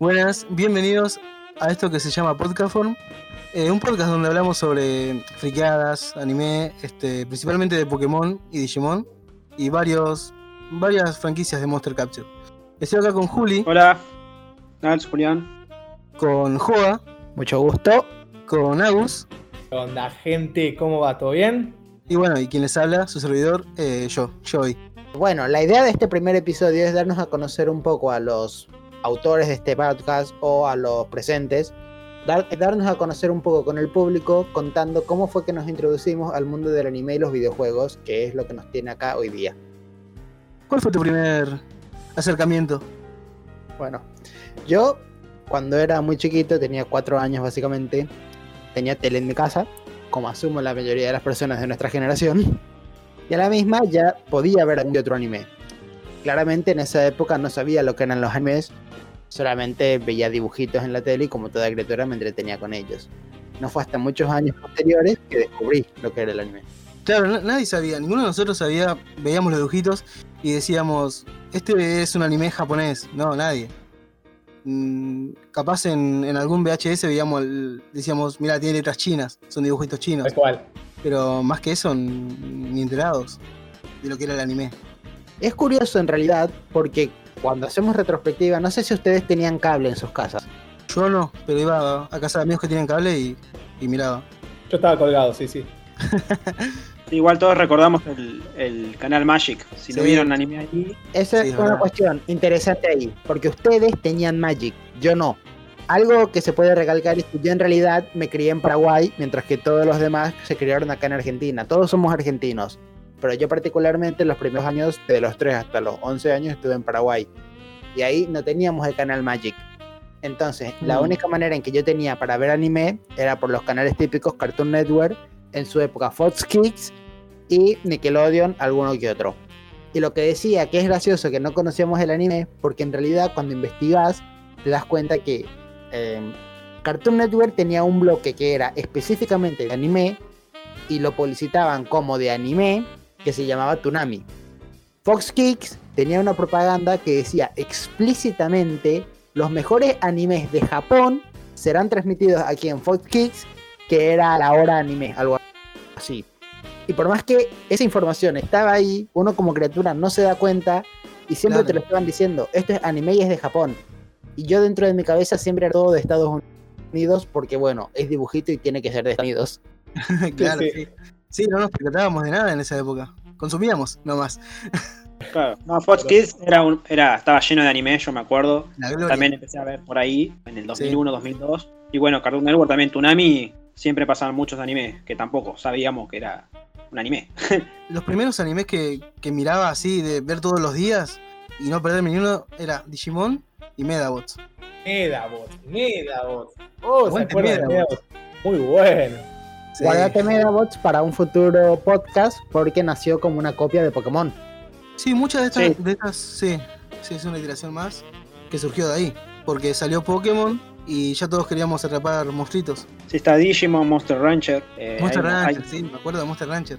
Buenas, bienvenidos a esto que se llama Podcastform. Eh, un podcast donde hablamos sobre friqueadas, anime, este, principalmente de Pokémon y Digimon y varios, varias franquicias de Monster Capture. Estoy acá con Juli, Hola, Nals, Julián. con Joa, Mucho gusto. con Agus ¿Qué onda, gente? ¿Cómo va? ¿Todo bien? y bueno, y quien les habla, su servidor, eh, yo, Joey. Bueno, la idea de este primer episodio es darnos a conocer un poco a los autores de este podcast o a los presentes, dar- darnos a conocer un poco con el público contando cómo fue que nos introducimos al mundo del anime y los videojuegos, que es lo que nos tiene acá hoy día. ¿Cuál fue tu primer acercamiento? Bueno, yo cuando era muy chiquito, tenía cuatro años básicamente, tenía tele en mi casa, como asumo la mayoría de las personas de nuestra generación, y a la misma ya podía ver que otro anime. Claramente en esa época no sabía lo que eran los animes, solamente veía dibujitos en la tele y como toda criatura me entretenía con ellos. No fue hasta muchos años posteriores que descubrí lo que era el anime. Claro, na- nadie sabía, ninguno de nosotros sabía, veíamos los dibujitos y decíamos, este es un anime japonés. No, nadie. Mm, capaz en, en algún VHS veíamos, el- decíamos, mira, tiene letras chinas, son dibujitos chinos. Tal cual. Pero más que eso, ni enterados de lo que era el anime. Es curioso en realidad porque cuando hacemos retrospectiva, no sé si ustedes tenían cable en sus casas. Yo no, pero iba a casa de amigos que tienen cable y, y miraba. Yo estaba colgado, sí, sí. Igual todos recordamos el, el canal Magic. Si no Sí. vieron anime ahí, Esa Sí, es una verdad. cuestión interesante ahí, porque ustedes tenían Magic, yo no. Algo que se puede recalcar es que yo en realidad me crié en Paraguay, mientras que todos los demás se criaron acá en Argentina. Todos somos argentinos, pero yo particularmente los primeros años, de los 3 hasta los 11 años, estuve en Paraguay. Y ahí no teníamos el canal Magic. Entonces, la Mm. única manera en que yo tenía para ver anime era por los canales típicos Cartoon Network, en su época Fox Kids y Nickelodeon, alguno que otro. Y lo que decía que es gracioso que no conocíamos el anime, porque en realidad cuando investigas te das cuenta que eh, Cartoon Network tenía un bloque que era específicamente de anime y lo publicitaban como de anime que se llamaba Tsunami. Fox Kids tenía una propaganda que decía explícitamente los mejores animes de Japón serán transmitidos aquí en Fox Kids, que era la hora anime, algo así. Y por más que esa información estaba ahí, uno como criatura no se da cuenta y siempre Claro. te lo estaban diciendo, esto es anime y es de Japón. Y yo dentro de mi cabeza siempre era todo de Estados Unidos porque bueno, es dibujito y tiene que ser de Estados Unidos. claro, sí. sí. Sí, no nos percatábamos de nada en esa época. Consumíamos, nomás. claro. No, Fox Kids era un, era, estaba lleno de anime, yo me acuerdo. También empecé a ver por ahí, en el 2001, 2002. Y bueno, Cartoon Network también, Tsunami, siempre pasaban muchos animes que tampoco sabíamos que era un anime. Los primeros animes que, que miraba así, de ver todos los días y no perderme ni uno, era Digimon y Medabots. Medabot, Medabot. Oh, ¿se acuerdan de Medabot. Medabot? Muy bueno. Sí. Guardate Medabots para un futuro podcast porque nació como una copia de Pokémon. Sí, muchas de estas, Sí. de estas, sí, sí, es una iteración más que surgió de ahí. Porque salió Pokémon y ya todos queríamos atrapar monstruitos. Sí, está Digimon, Monster Rancher. eh, Monster hay- Rancher, hay- sí, me acuerdo de Monster Rancher.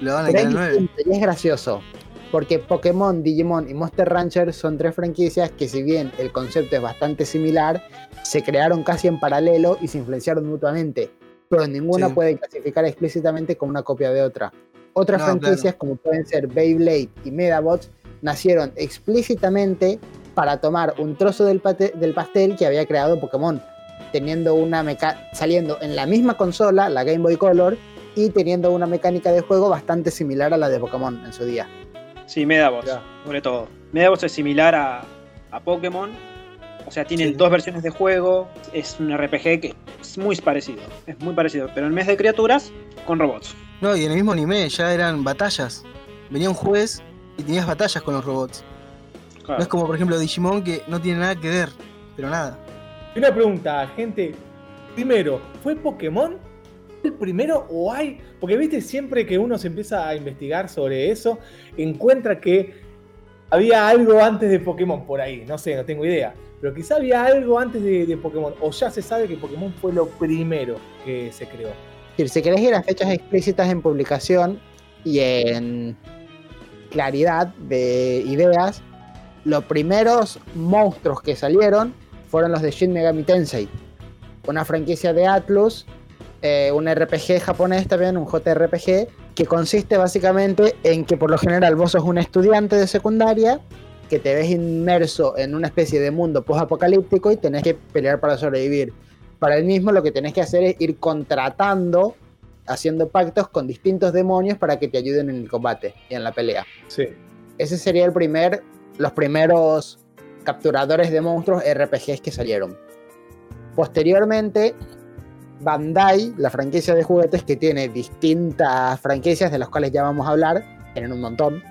Lo daban en Pero es Canal 9. distinto y es gracioso. Porque Pokémon, Digimon y Monster Rancher son tres franquicias que si bien el concepto es bastante similar, se crearon casi en paralelo y se influenciaron mutuamente. Pero ninguna Sí. puede clasificar explícitamente como una copia de otra. Otras No, franquicias como pueden ser Beyblade y Medabots nacieron explícitamente para tomar un trozo del, del pastel que había creado Pokémon, teniendo una meca saliendo en la misma consola, la Game Boy Color, y teniendo una mecánica de juego bastante similar a la de Pokémon en su día. Sí, Medabots, sobre todo. Medabots es similar a, a Pokémon. O sea, tienen Sí. dos versiones de juego. Es un RPG que es muy parecido. Es muy parecido. Pero en vez de criaturas, con robots. No, y en el mismo anime ya eran batallas. Venía un juez y tenías batallas con los robots. Claro. No es como, por ejemplo, Digimon que no tiene nada que ver, pero nada. Y una pregunta, gente. Primero, ¿fue Pokémon el primero o hay? Porque viste, siempre que uno se empieza a investigar sobre eso, encuentra que había algo antes de Pokémon por ahí. No sé, no tengo idea. Pero quizá había algo antes de, de Pokémon. O ya se sabe que Pokémon fue lo primero que se creó. Si querés ir a fechas explícitas en publicación y en claridad de ideas, los primeros monstruos que salieron fueron los de Shin Megami Tensei, una franquicia de Atlus, eh, un RPG japonés también, un JRPG, que consiste básicamente en que por lo general vos sos un estudiante de secundaria que te ves inmerso en una especie de mundo post-apocalíptico y tenés que pelear para sobrevivir. Para el mismo lo que tenés que hacer es ir contratando, haciendo pactos con distintos demonios para que te ayuden en el combate y en la pelea. Sí. Ese sería el primer, los primeros capturadores de monstruos RPGs que salieron. Posteriormente, Bandai, la franquicia de juguetes que tiene distintas franquicias de las cuales ya vamos a hablar, tienen un montón,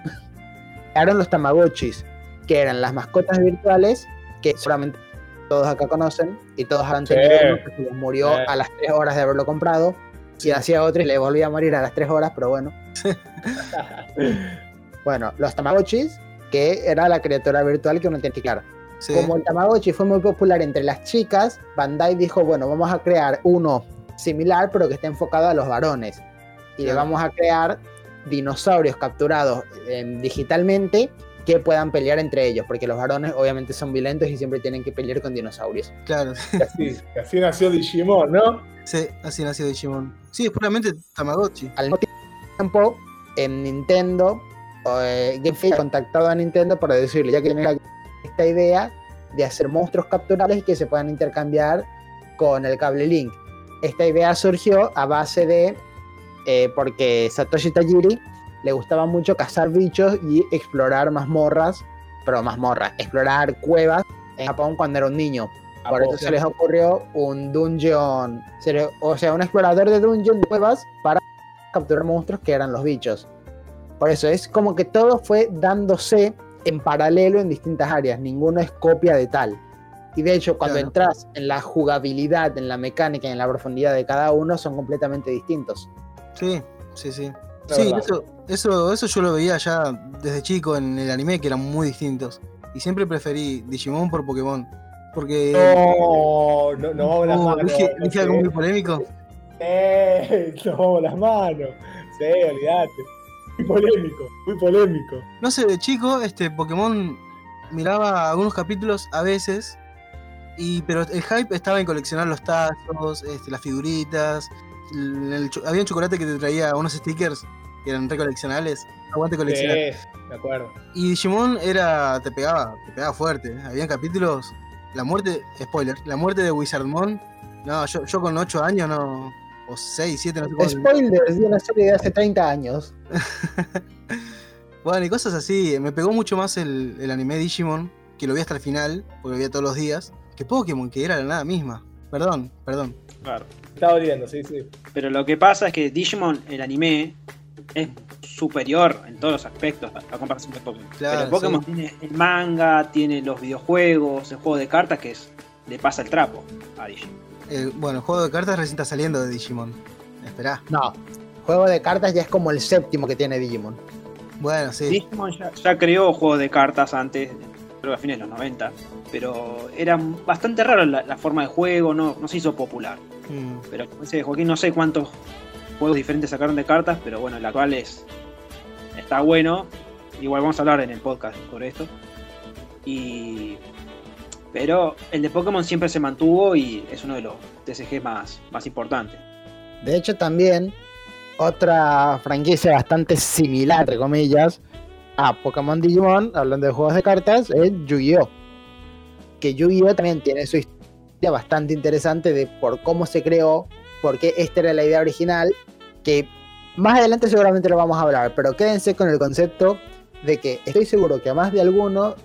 crearon los Tamagotchis, que eran las mascotas virtuales que solamente todos acá conocen y todos han tenido Sí. uno que se les murió Sí. a las 3 horas de haberlo comprado y hacía otro y le volvía a morir a las 3 horas, pero bueno. Bueno, los Tamagotchis, que era la criatura virtual que uno tiene que crear. Sí. Como el Tamagotchi fue muy popular entre las chicas, Bandai dijo, bueno, vamos a crear uno similar, pero que esté enfocado a los varones. Y le vamos a crear dinosaurios capturados eh, digitalmente que puedan pelear entre ellos, porque los varones obviamente son violentos y siempre tienen que pelear con dinosaurios. Claro. Así, así nació Digimon, ¿no? Sí, así nació Digimon. Sí, es puramente Tamagotchi. Al mismo tiempo, en Nintendo, eh, Game Freak ha contactado a Nintendo para decirle, ya que tiene esta idea de hacer monstruos capturables y que se puedan intercambiar con el cable Link. Esta idea surgió a base de, eh, porque Satoshi Tajiri le gustaba mucho cazar bichos y explorar mazmorras, pero mazmorras, explorar cuevas en Japón cuando era un niño. Por eso se les ocurrió un dungeon, o sea, un explorador de dungeon de cuevas para capturar monstruos que eran los bichos. Por eso es como que todo fue dándose en paralelo en distintas áreas, ninguno es copia de tal. Y de hecho, cuando Claro. entras en la jugabilidad, en la mecánica y en la profundidad de cada uno, son completamente distintos. Sí, sí, sí. La Sí, eso, eso, eso yo lo veía ya desde chico en el anime, que eran muy distintos. Y siempre preferí Digimon por Pokémon. Porque. No, no, no vamos las Uh, manos. dije, no algo muy polémico. Eh, nos vamos las manos. Sí, olvídate. Muy polémico, muy polémico. No sé, de chico, este Pokémon miraba algunos capítulos a veces. Y, pero el hype estaba en coleccionar los tazos, este, las figuritas. El- el cho- había un chocolate que te traía unos stickers que eran recoleccionables. Aguante coleccionar. Sí, me acuerdo. Y Digimon era. te pegaba, te pegaba fuerte. Habían capítulos. La muerte. Spoiler, la muerte de Wizardmon. No, yo, yo con 8 años no. O 6, 7, no sé cuánto. Spoilers de una serie de hace 30 años. Bueno, y cosas así. Me pegó mucho más el, el anime Digimon, que lo vi hasta el final, porque lo veía todos los días, que Pokémon, que era la nada misma. Perdón, perdón. Claro. Está doliendo, sí, sí. Pero lo que pasa es que Digimon, el anime, es superior en todos los aspectos a, a comparación de Pokémon. Claro, Pero Pokémon sí. tiene el manga, tiene los videojuegos, el juego de cartas que es, le pasa el trapo a Digimon. Eh, bueno, el juego de cartas recién está saliendo de Digimon. Esperá. No, juego de cartas ya es como el séptimo que tiene Digimon. Bueno, sí. Digimon ya, ya creó juegos de cartas antes, creo que a fines de los 90, pero era bastante raro la, la forma de juego, no, no se hizo popular. Mm, Pero como dice Joaquín, no sé cuántos juegos diferentes sacaron de cartas, pero bueno, el actual es, está bueno. Igual vamos a hablar en el podcast sobre esto. Y pero el de Pokémon siempre se mantuvo y es uno de los TCG más, más importantes. De hecho, también otra franquicia bastante similar, entre comillas, a Pokémon Digimon, hablando de juegos de cartas, es Yu-Gi-Oh! Que Yu-Gi-Oh! también tiene su historia bastante interesante de por cómo se creó, por qué esta era la idea original, que más adelante seguramente lo vamos a hablar, pero quédense con el concepto de que estoy seguro que a más de alguno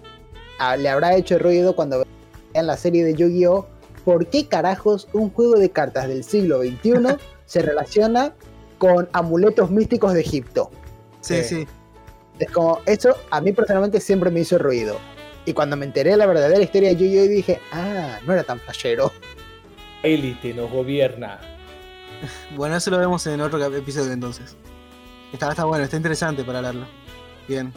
ah, le habrá hecho ruido cuando vean la serie de Yu-Gi-Oh! ¿Por qué carajos un juego de cartas del siglo XXI se relaciona con amuletos místicos de Egipto? sí, Sí. sí. Es como, eso a mí personalmente siempre me hizo ruido. Y cuando me enteré de la verdadera historia de Yu-Gi-Oh! dije, ah, no era tan flashero. Élite nos gobierna. Bueno, eso lo vemos en otro episodio entonces. Está, está bueno, está interesante para hablarlo. Bien.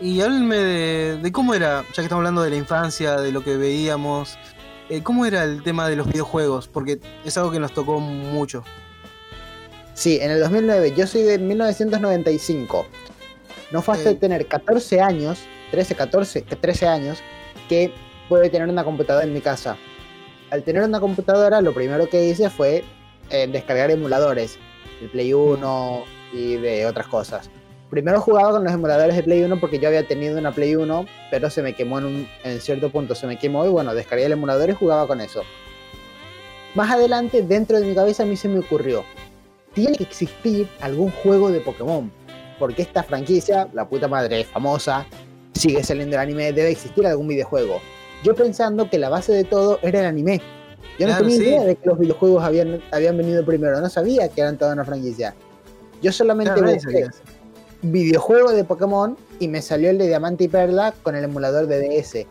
Y háblenme de, de cómo era, ya que estamos hablando de la infancia, de lo que veíamos, eh, cómo era el tema de los videojuegos, porque es algo que nos tocó mucho. Sí, en el 2009, yo soy de 1995. No fue hasta Sí. tener 14 años, 13, 14, que 13 años, que pude tener una computadora en mi casa. Al tener una computadora, lo primero que hice fue eh, descargar emuladores, el Play 1 y de otras cosas. Primero jugaba con los emuladores de Play 1 porque yo había tenido una Play 1, pero se me quemó en, un, en cierto punto, se me quemó y bueno, descargué el emulador y jugaba con eso. Más adelante, dentro de mi cabeza a mí se me ocurrió, tiene que existir algún juego de Pokémon, porque esta franquicia, la puta madre, es famosa, sigue saliendo el anime, debe existir algún videojuego. Yo pensando que la base de todo era el anime. Yo no Claro, tenía sí. idea de que los videojuegos habían, habían venido primero, no sabía que eran toda una franquicia. Yo solamente Claro, busqué videojuego de Pokémon y me salió el de Diamante y Perla con el emulador de DS.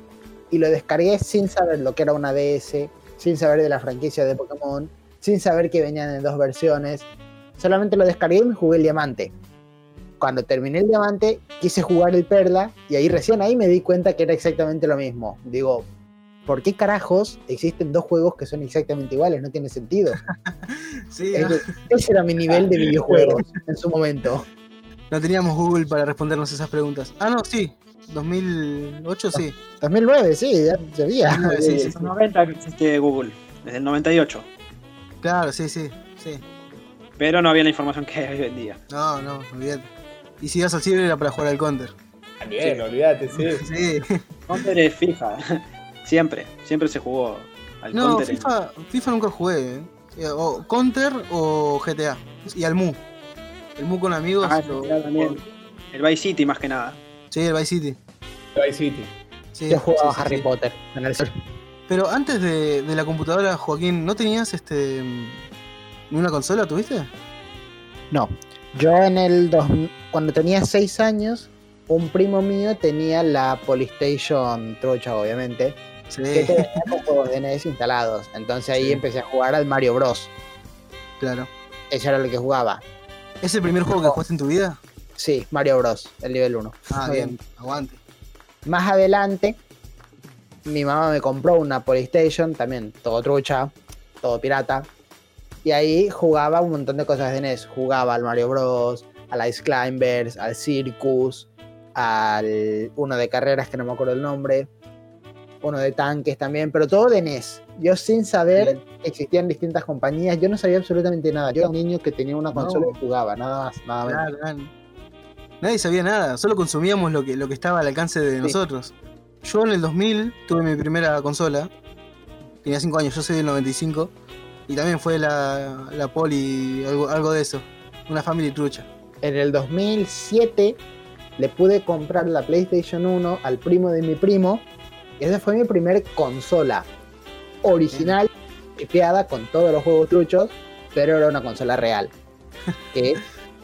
Y lo descargué sin saber lo que era una DS, sin saber de la franquicia de Pokémon, sin saber que venían en dos versiones. Solamente lo descargué y me jugué el Diamante. Cuando terminé el Diamante, quise jugar el Perla y ahí recién ahí me di cuenta que era exactamente lo mismo. Digo, ¿por qué carajos existen dos juegos que son exactamente iguales? No tiene sentido. Sí, Es no, que ese era mi nivel de videojuegos en su momento. no teníamos Google para respondernos esas preguntas. Ah, no, sí. 2008 sí. 2009, sí, ya sabía. 2009, sí, sí, Desde el 90 que existe Google, desde el 98. Claro, sí, sí. sí. Pero no había la información que hay hoy en día. No, no, olvídate. Y si ibas al ciber era para jugar al counter. También, olvídate, sí. Sí. Counter es fija. siempre, siempre se jugó al No, Counter. en- FIFA, FIFA nunca jugué. ¿eh? O Counter o GTA. Y al Mu. El Mu con amigos. Ah, lo- GTA también. El Vice City más que nada. Sí, el Vice City. Vice City. Sí, Yo jugaba sí, sí, Harry sí. Potter en el sur. Pero antes de, de la computadora, Joaquín, ¿no tenías este ni una consola, tuviste? No, yo en el dos, cuando tenía 6 años, un primo mío tenía la Polystation trucha, obviamente, Sí, que tenía con juegos de NES instalados. Entonces ahí Sí. empecé a jugar al Mario Bros. claro. Eso era lo que jugaba. ¿Es el primer juego que jugaste en tu vida? Sí, Mario Bros, el nivel 1. Ah, bien, aguante. Más adelante, mi mamá me compró una Polystation, también todo trucha, todo pirata. Y ahí jugaba un montón de cosas de NES. Jugaba al Mario Bros, al Ice Climbers, al Circus, al uno de carreras que no me acuerdo el nombre, uno de tanques también, pero todo de NES. Yo sin saber existían distintas compañías, yo no sabía absolutamente nada. Yo era un niño que tenía una consola No. y jugaba, nada más, nada menos. Nadie sabía nada, solo consumíamos lo que, lo que estaba al alcance de nosotros. Yo en el 2000 tuve mi primera consola, tenía 5 años, yo soy del 95, y también fue la, la Poli, algo, algo de eso, una Family Trucha. En el 2007 le pude comprar la PlayStation 1 al primo de mi primo. Y esa fue mi primer consola original, chipeada con todos los juegos truchos, pero era una consola real. Que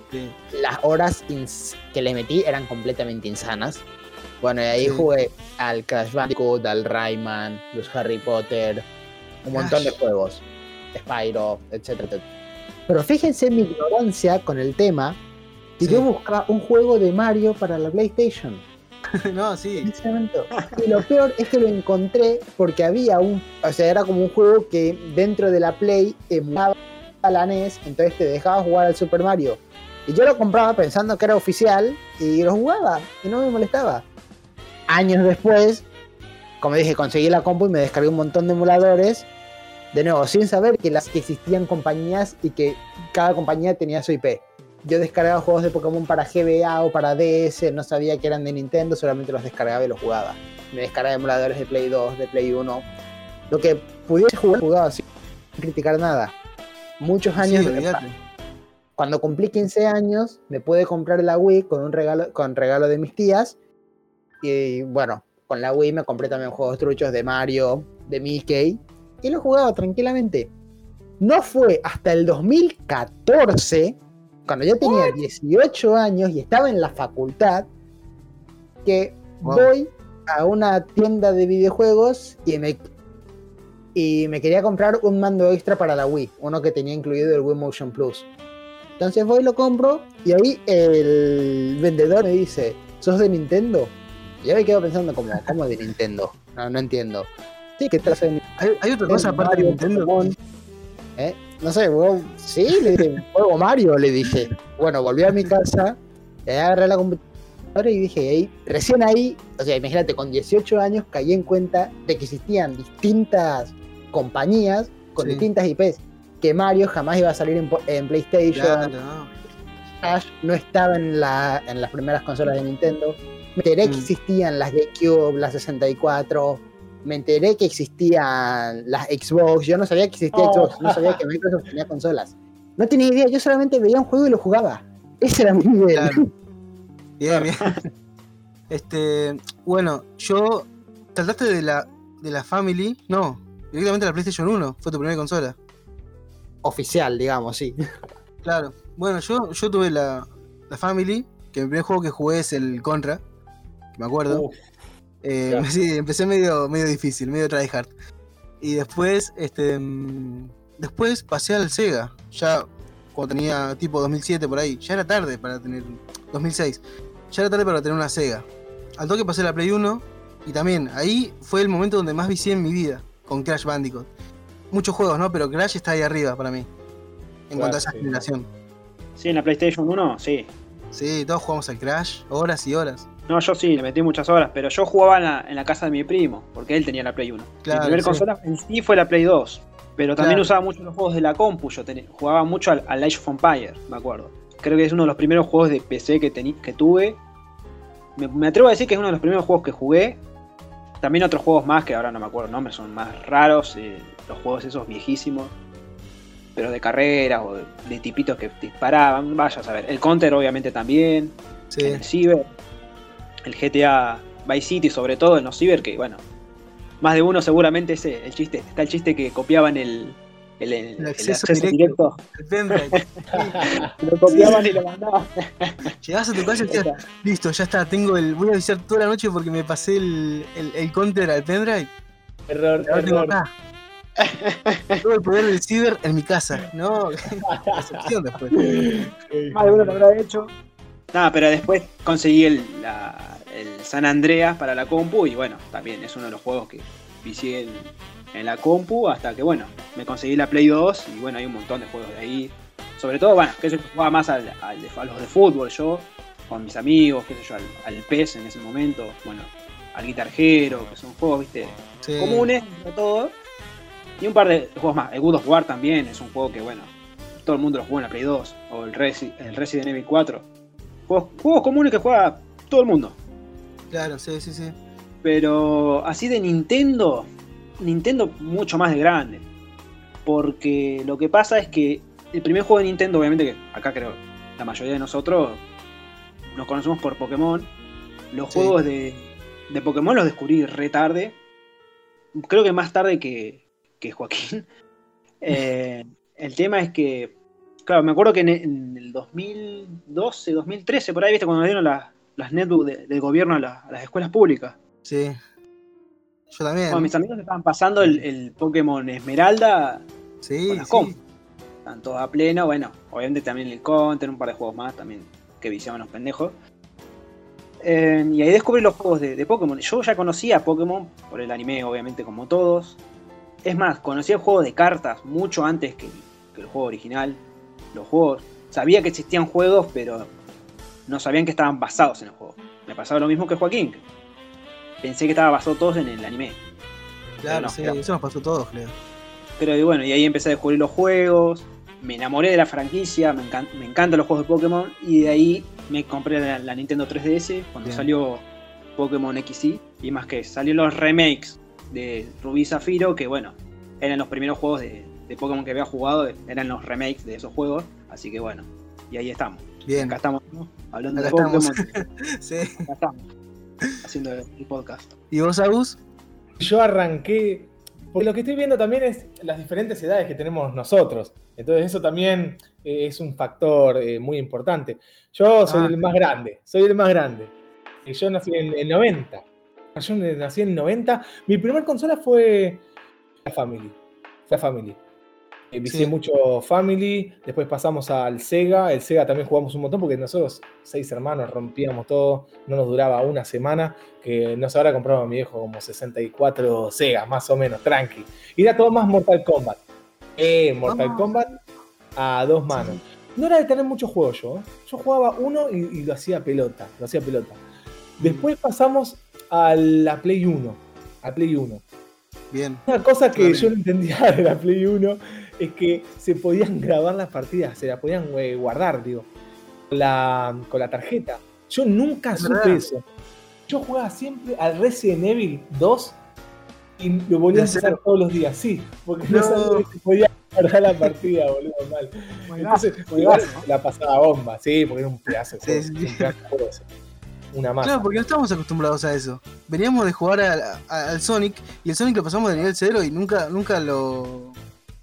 Sí. las horas que le metí eran completamente insanas. Bueno, y ahí Sí. jugué al Crash Bandicoot, al Rayman, los Harry Potter, un montón de juegos, Spyro, etcétera, etcétera. Pero fíjense mi ignorancia con el tema, que Sí. yo buscaba un juego de Mario para la PlayStation. no, en sí, ese momento. Y lo peor es que lo encontré porque había un, o sea, era como un juego que dentro de la Play emulaba a la NES, entonces te dejaba jugar al Super Mario. Y yo lo compraba pensando que era oficial y lo jugaba y no me molestaba. Años después, como dije, conseguí la compu y me descargué un montón de emuladores. De nuevo, sin saber que, las, que existían compañías y que cada compañía tenía su IP. Yo descargaba juegos de Pokémon para GBA o para DS, no sabía que eran de Nintendo, solamente los descargaba y los jugaba. Me descargaba emuladores de Play 2, de Play 1. Lo que pudiese jugar, jugaba sin criticar nada. Muchos sí, años olvídate. cuando cumplí 15 años, me pude comprar la Wii con un regalo, con regalo de mis tías. Y bueno, con la Wii me compré también juegos truchos de Mario, de Mickey. Y lo jugaba tranquilamente. No fue hasta el 2014, cuando yo tenía 18 años y estaba en la facultad, que Wow. voy a una tienda de videojuegos y me, y me quería comprar un mando extra para la Wii, uno que tenía incluido el Wii Motion Plus. Entonces voy, lo compro y ahí el vendedor me dice, ¿sos de Nintendo? Y yo me quedo pensando como, ¿cómo de Nintendo? No, no entiendo. Sí, que estás en ¿Hay, hay otra cosa aparte de Nintendo? Pokémon. ¿Eh? No sé, weón, sí, le dije, juego Mario, le dije. Bueno, volví a mi casa, ahí agarré la computadora y dije, ahí, recién ahí, o sea, imagínate, con 18 años caí en cuenta de que existían distintas compañías con Sí. distintas IPs, que Mario jamás iba a salir en, en PlayStation, Claro. Crash no estaba en, la, en las primeras consolas de Nintendo. Me enteré que existían las GameCube, las 64. Me enteré que existían las Xbox. Yo no sabía que existía Oh. Xbox, no sabía que Microsoft tenía consolas. No tenía idea, yo solamente veía un juego y lo jugaba. Ese era mi nivel. Claro. Bien, bien. Este, bueno, yo. ¿Trataste de la, de la Family? No, directamente la PlayStation 1. Fue tu primera consola. Oficial, digamos, sí. Claro. Bueno, yo, yo tuve la, la Family, que mi primer juego que jugué es el Contra, que me acuerdo. Uf, Eh, claro. sí, empecé medio, medio difícil, medio tryhard. Y después, este. mm, Después pasé al Sega, ya cuando tenía tipo 2007 por ahí. Ya era tarde para tener. 2006. Ya era tarde para tener una Sega. Al toque pasé a la Play 1 y también ahí fue el momento donde más vicié en mi vida con Crash Bandicoot. Muchos juegos, ¿no? Pero Crash está ahí arriba para mí. En Claro, cuanto a esa sí. generación. Sí, en la PlayStation 1, sí. Sí, todos jugamos al Crash, horas y horas. No, yo sí, le metí muchas horas, pero yo jugaba en la, en la casa de mi primo, porque él tenía la Play 1. Claro, mi primera sí. consola en sí fue la Play 2, pero también Claro. usaba mucho los juegos de la compu, yo jugaba mucho al, al Age of Empire, me acuerdo. Creo que es uno de los primeros juegos de PC que, tení- que tuve. Me, me atrevo a decir que es uno de los primeros juegos que jugué. También otros juegos más que ahora no me acuerdo nombres, son más raros, eh, los juegos esos viejísimos. Pero de carreras o de, de tipitos que disparaban, vaya a saber. El Counter obviamente también Sí, en el Ciber, el GTA Vice City, sobre todo en los Ciber, que bueno, más de uno seguramente ese el chiste, está el chiste que copiaban el, el, el- el acceso acceso, directo. directo, lo copiaban y lo mandaban. Llegás a tu casa y decías, listo, ya está, tengo el. Voy a avisar toda la noche porque me pasé el, el, el counter al pendrive. error, Ahora tengo error. acá. Todo el poder del ciber en mi casa. No. Más de uno lo habrá hecho. Nada, pero después conseguí el, la- el San Andreas para la compu y bueno, también es uno de los juegos que vicié en, en la compu hasta que bueno, me conseguí la Play 2 y bueno, hay un montón de juegos de ahí. Sobre todo, bueno, que yo jugaba más al, al de- a los de fútbol yo, con mis amigos, qué sé yo, al, al PES en ese momento, bueno, al Guitar Hero, que son juegos, viste, Sí. comunes entre todos. Y un par de juegos más. El Good of War también es un juego que, bueno, todo el mundo lo juega en la Play 2. O el, Resi- el Resident Evil 4. Juegos, juegos comunes que juega todo el mundo. Claro, sí, sí, sí. Pero así de Nintendo, Nintendo mucho más de grande. Porque lo que pasa es que el primer juego de Nintendo, obviamente que acá creo la mayoría de nosotros nos conocemos por Pokémon. Los Sí. juegos de, de Pokémon los descubrí re tarde. Creo que más tarde que, que Joaquín. Eh, el tema es que, claro, me acuerdo que en, en el 2012, 2013, por ahí, viste, cuando nos dieron las, las netbooks de- del gobierno a, la- a las escuelas públicas. Sí. Yo también. Bueno, mis amigos estaban pasando el, el Pokémon Esmeralda sí, con las sí. compu. Están todos a pleno, bueno, obviamente también el Counter, un par de juegos más también que viciaban los pendejos. Eh, y ahí descubrí los juegos de, de Pokémon. Yo ya conocía Pokémon por el anime, obviamente, como todos. Es más, conocía el juego de cartas mucho antes que, que el juego original. Los juegos. Sabía que existían juegos, pero no sabían que estaban basados en el juego. Me pasaba lo mismo que Joaquín. Pensé que estaba basado todos en el anime. Claro, no, sí, claro. eso nos pasó a todos, creo. Pero y bueno, y ahí empecé a descubrir los juegos, me enamoré de la franquicia, me, encan- me encantan los juegos de Pokémon y de ahí me compré la, la Nintendo 3DS cuando Bien. salió Pokémon XY y más que salieron los remakes de Rubí y Zafiro que bueno, eran los primeros juegos de, de Pokémon que había jugado, eran los remakes de esos juegos, así que bueno, y ahí estamos. Bien. Acá estamos ¿no? hablando Acá de Pokémon, estamos. Sí. acá estamos haciendo el podcast. ¿Y vos, Agus? Yo arranqué. Porque lo que estoy viendo también es las diferentes edades que tenemos nosotros. Entonces, eso también eh, es un factor eh, muy importante. Yo soy Ah. el más grande, soy el más grande. Y yo nací en el 90. Yo nací en el 90. Mi primer consola fue la Family. La Family. Eh, Sí. mucho Family, después pasamos al Sega. El Sega también jugamos un montón porque nosotros, seis hermanos, rompíamos todo. No nos duraba una semana que no se habrá comprado a mi viejo como 64 Sega, más o menos, tranqui. Y era todo más Mortal Kombat. Eh, Mortal Ah. Kombat a dos manos. No era de tener muchos juegos yo. ¿eh? Yo jugaba uno y, y lo hacía pelota, lo hacía pelota. Después pasamos a la Play 1. A Play 1. Bien. Una cosa que yo no entendía de la Play 1 es que se podían grabar las partidas, se las podían eh, guardar, digo, con la, con la tarjeta. Yo nunca supe eso. Yo jugaba siempre al Resident Evil 2 y lo volvía a ¿En empezar todos los días, sí, porque no, No. sabía que se podía guardar la partida, boludo, mal. Entonces, igual la pasaba bomba, sí, porque era un pedazo Sí, un pedazo. Una masa. Claro, porque no estamos acostumbrados a eso. Veníamos de jugar al, Sonic y el Sonic lo pasamos de nivel 0 y nunca, nunca lo.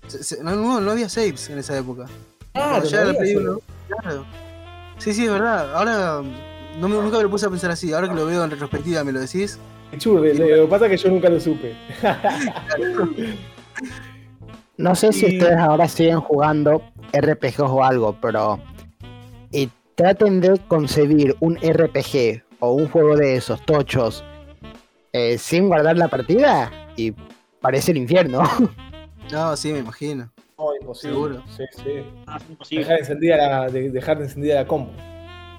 Se- se- no, había saves en esa época. Llega no había Play eso. 1, claro. Sí, sí, es verdad. Ahora no me- nunca me lo puse a pensar así. Ahora que lo veo en retrospectiva, me lo decís. Qué churri, lo que pasa es que yo nunca lo supe. No sé si Y- ustedes ahora siguen jugando RPGs o algo, pero y traten de concebir un RPG o un juego de esos tochos eh, sin guardar la partida y parece el infierno. No, sí, me imagino. No, imposible. Seguro. Sí, sí. Ah, es imposible. Dejar encendida la, de- dejar de encendida la compu.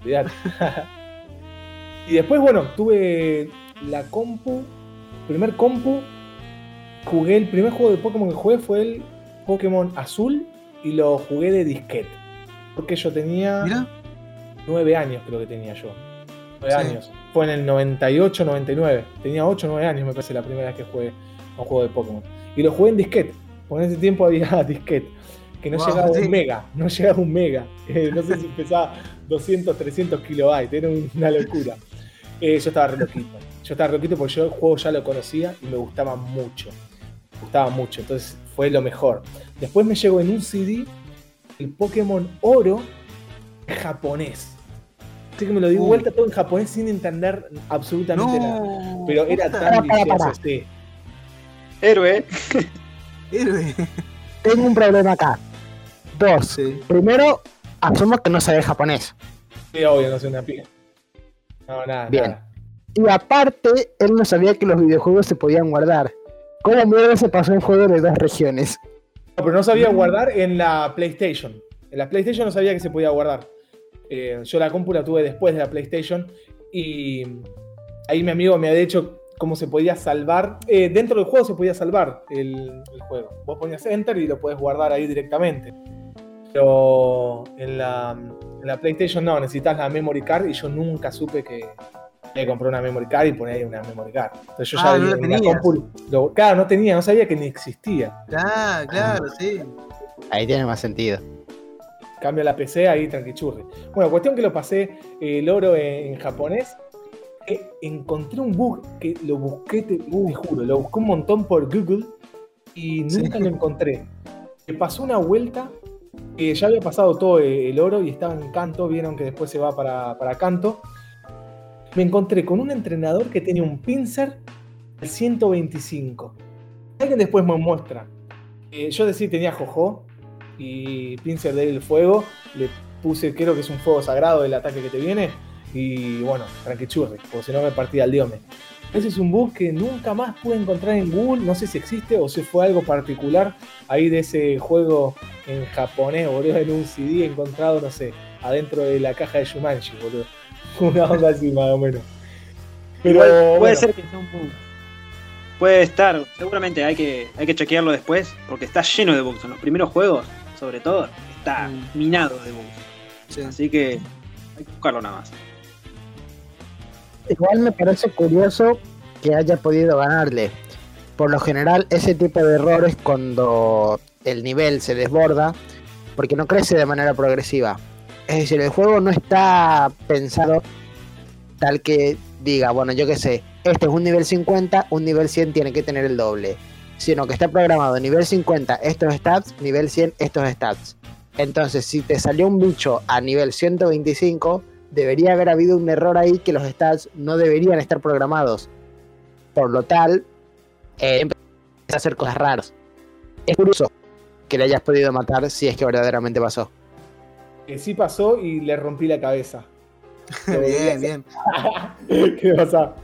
Olvidate. y después, bueno, tuve la compu. Primer compu. Jugué el primer juego de Pokémon que jugué fue el Pokémon Azul y lo jugué de disquete. Porque yo tenía Mira, nueve años, creo que tenía yo. Nueve Sí. años. Fue en el 98, 99. Tenía 8, 9 años, me parece, la primera vez que jugué a un juego de Pokémon. Y lo jugué en disquete. Porque en ese tiempo había disquete. Que no Wow, llegaba a un mega. No llegaba a un mega. Eh, no sé si pesaba 200, 300 kilobytes. Era una locura. Eh, yo estaba re loquito. Yo estaba re loquito porque yo el juego ya lo conocía y me gustaba mucho. Me gustaba mucho. Entonces fue lo mejor. Después me llegó en un CD el Pokémon Oro japonés. Así que me lo di vuelta todo en japonés sin entender absolutamente nada. Pero era tan Para. Héroe. Héroe. Tengo un problema acá. Dos. Sí. Primero, asumo que no sabes japonés. Sí, obvio, no soy una piba. No, nada. Bien. nada. Y aparte, él no sabía que los videojuegos se podían guardar. ¿Cómo mierda se pasó un juego de dos regiones? No, pero no sabía guardar en la PlayStation. En la PlayStation no sabía que se podía guardar. Eh, yo la compu la tuve después de la PlayStation y ahí mi amigo me había dicho cómo se podía salvar. Eh, dentro del juego se podía salvar el, el juego. Vos ponías Enter y lo podés guardar ahí directamente. Pero en la, en la PlayStation no, necesitas la memory card y yo nunca supe que que compré una memory card y poner ahí una memory card. Entonces yo ya Ah, no la en la tenías. compu lo- claro, no tenía, no sabía que ni existía. Ah, claro, sí. Ahí tiene más sentido. Cambia la PC ahí tranquichurri. Bueno, cuestión que lo pasé eh, el oro en, en japonés. Eh, encontré un bug que lo busqué, te, te juro, lo busqué un montón por Google y Sí. nunca lo encontré. Me pasó una vuelta que ya había pasado todo eh, el oro y estaba en canto. Vieron que después se va para, para canto. Me encontré con un entrenador que tenía un pincer al 125. Alguien después me muestra. Eh, yo decía tenía jojo y pincer del fuego. Le puse, creo que es un fuego sagrado del ataque que te viene. Y bueno, tranquichurri, porque si no me partía el diome. Ese es un bug que nunca más pude encontrar en Google. No sé si existe o si fue algo particular ahí de ese juego en japonés, boludo, en un CD encontrado, no sé, adentro de la caja de Shumanji, boludo. Una onda así más o menos. Pero Igual puede bueno, ser que sea un bug. Puede estar, seguramente hay que, hay que chequearlo después, porque está lleno de bugs. En los primeros juegos, sobre todo, está Mm. minado de bugs. sí. Así que hay que buscarlo nada más. Igual me parece curioso que haya podido ganarle. Por lo general, ese tipo de errores cuando el nivel se desborda, porque no crece de manera progresiva. Es decir, el juego no está pensado tal que diga, bueno, yo qué sé, este es un nivel 50, un nivel 100 tiene que tener el doble. Sino que está programado nivel 50 estos stats, nivel 100 estos stats. Entonces, si te salió un bicho a nivel 125, debería haber habido un error ahí que los stats no deberían estar programados. Por lo tal, eh, empieza a hacer cosas raras. Es curioso que le hayas podido matar si es que verdaderamente pasó. que sí pasó y le rompí la cabeza. bien, bien. ¿Qué pasa?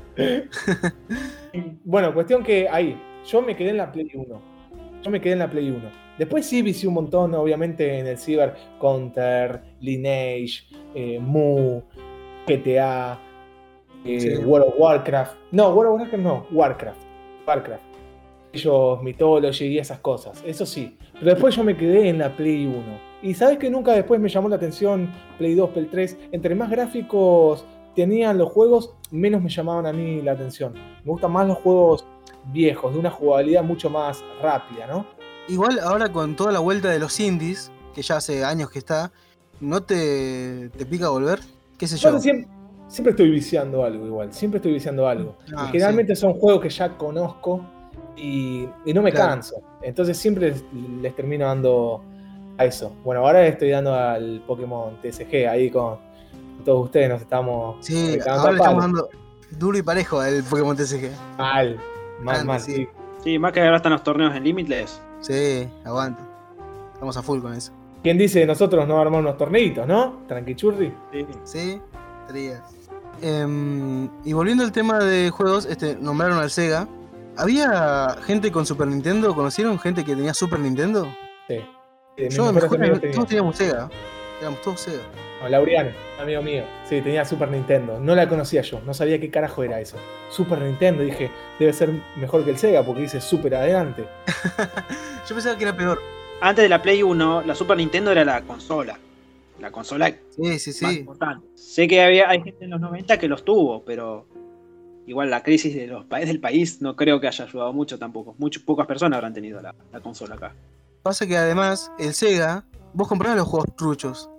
bueno, cuestión que ahí, yo me quedé en la Play 1. Yo me quedé en la Play 1. Después sí vicié un montón, obviamente, en el Cyber, Counter, Lineage, eh, Mu, GTA. eh, Sí. World of Warcraft. No, World of Warcraft no, Warcraft. Warcraft. Ellos, Mythology y esas cosas. Eso sí. Pero después yo me quedé en la Play 1. Y sabes que nunca después me llamó la atención Play 2, Play 3. Entre más gráficos tenían los juegos, menos me llamaban a mí la atención. Me gustan más los juegos viejos, de una jugabilidad mucho más rápida, ¿no? Igual ahora con toda la vuelta de los indies, que ya hace años que está, ¿no te, te pica volver? ¿Qué sé yo? Yo siempre, siempre estoy viciando algo igual, siempre estoy viciando algo. Ah, y generalmente son juegos que ya conozco y, y no me Claro. canso. Entonces siempre les, les termino dando a eso. Bueno, ahora le estoy dando al Pokémon TSG, ahí con todos ustedes nos estamos Sí, ahora le estamos dando duro y parejo al Pokémon TCG. Mal, mal, mal, sí. sí. Sí, más que ahora están los torneos en Limitless. Sí, aguante. Estamos a full con eso. ¿Quién dice de nosotros no armar unos torneitos, no? Tranquichurri. Sí. Sí, estaría. Em, y volviendo al tema de juegos, este, nombraron al Sega. ¿Había gente con Super Nintendo? ¿Conocieron gente que tenía Super Nintendo? Sí. Sí, Yo tenían. todos teníamos Sega. Éramos todos Sega. No, Laureano, amigo mío. Sí, tenía Super Nintendo. No la conocía yo, no sabía qué carajo era eso. Super Nintendo, dije, debe ser mejor que el Sega porque dice Super adelante. Yo pensaba que era peor. Antes de la Play 1, la Super Nintendo era la consola. La consola Sí, sí, más sí. importante. Sé que había, hay gente en los 90 que los tuvo, pero igual la crisis de los países del país no creo que haya ayudado mucho tampoco. Muchas pocas personas habrán tenido la, la consola acá. Pasa que además, el Sega, vos comprabas los juegos truchos.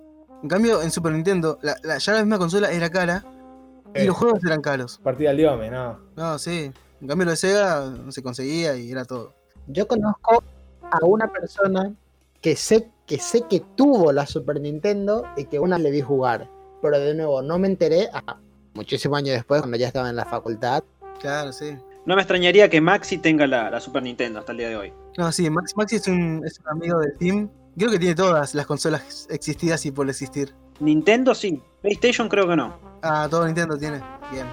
En cambio, en Super Nintendo, la, la- ya la misma consola era cara y Eh. los juegos eran caros. Partida al diome, no. No, sí. En cambio, lo de Sega no se conseguía y era todo. Yo conozco a una persona que sé que sé que tuvo la Super Nintendo y que una le vi jugar. Pero de nuevo, no me enteré hasta muchísimos años después, cuando ya estaba en la facultad. Claro, sí. No me extrañaría que Maxi tenga la, la Super Nintendo hasta el día de hoy. No, sí, Max, Maxi es un, es un amigo del team. Creo que tiene todas las consolas existidas y por existir. Nintendo sí, PlayStation creo que no. Ah, todo Nintendo tiene. Bien.